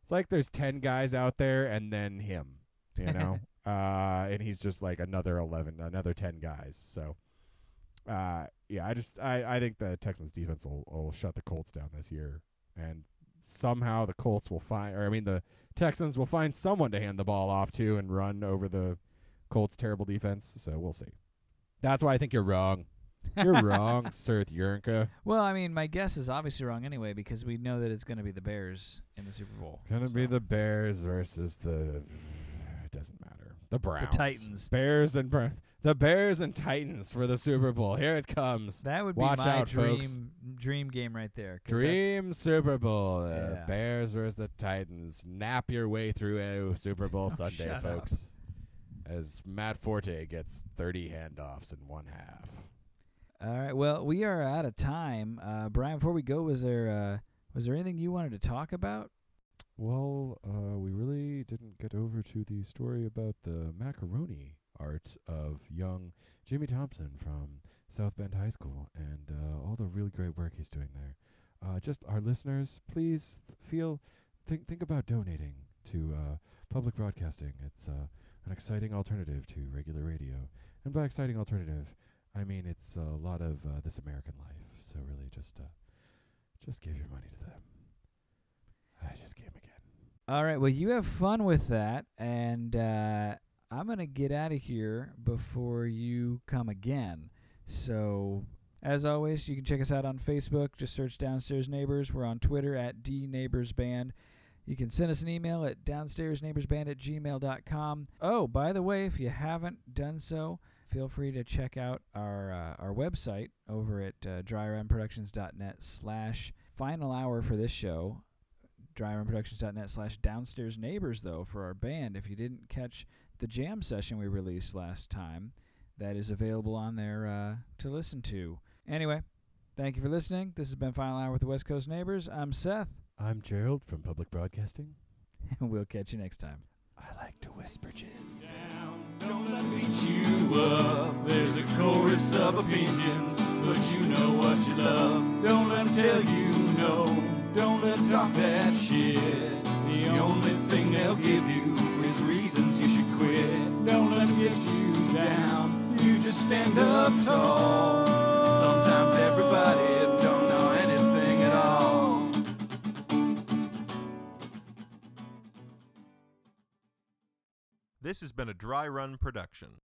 it's like there's ten guys out there and then him, you know, uh, and he's just like another eleven, another ten guys. So, uh, yeah, I just I I think the Texans defense will will shut the Colts down this year, and somehow the Colts will find, or I mean the Texans will find someone to hand the ball off to and run over the Colts' terrible defense. So we'll see. That's why I think you're wrong. You're wrong, Sir Yurnka. Well, I mean, my guess is obviously wrong anyway because we know that it's going to be the Bears in the Super Bowl. Gonna be the Bears versus the. Doesn't matter. The Browns. the Titans. Bears and the Bears and Titans for the Super Bowl. Here it comes. That would be Watch my out, dream folks. dream game right there. Dream Super Bowl. Uh, Yeah. Bears versus the Titans. Nap your way through a Super Bowl Oh, Sunday, shut up. folks. As Matt Forte gets 30 handoffs in one half. All right. Well, we are out of time. Uh, Brian, before we go, was there uh, was there anything you wanted to talk about? Well, uh, we really didn't get over to the story about the macaroni art of young Jimmy Thompson from South Bend High School and uh, all the really great work he's doing there. Uh, just our listeners, please feel think think about donating to uh, public broadcasting. It's uh, an exciting alternative to regular radio, and by exciting alternative, I mean it's a lot of uh, this American life. So really, just just give your money to them. I just again. All right. Well, you have fun with that, and uh, I'm gonna get out of here before you come again. So, as always, you can check us out on Facebook. Just search Downstairs Neighbors. We're on Twitter at D Neighbors Band. You can send us an email at downstairsneighborsband at gmail.com. Oh, by the way, if you haven't done so, feel free to check out our uh, our website over at uh, dryrunproductions.net slash final hour for this show dryrunproductions.net slash downstairs neighbors though for our band if you didn't catch the jam session we released last time that is available on there uh, to listen to anyway Thank you for listening. This has been Final Hour with the West Coast Neighbors. I'm Seth, I'm Gerald from Public Broadcasting. and we'll catch you next time. I like to whisper jizz. down. Don't let me beat you up. There's a chorus of opinions, but you know what you love. Don't let 'em tell you no. Don't let talk that shit. The only thing they'll give you is reasons you should quit. Don't let 'em get you down. You just stand up tall. Sometimes everybody don't know anything at all. This has been a dry run production.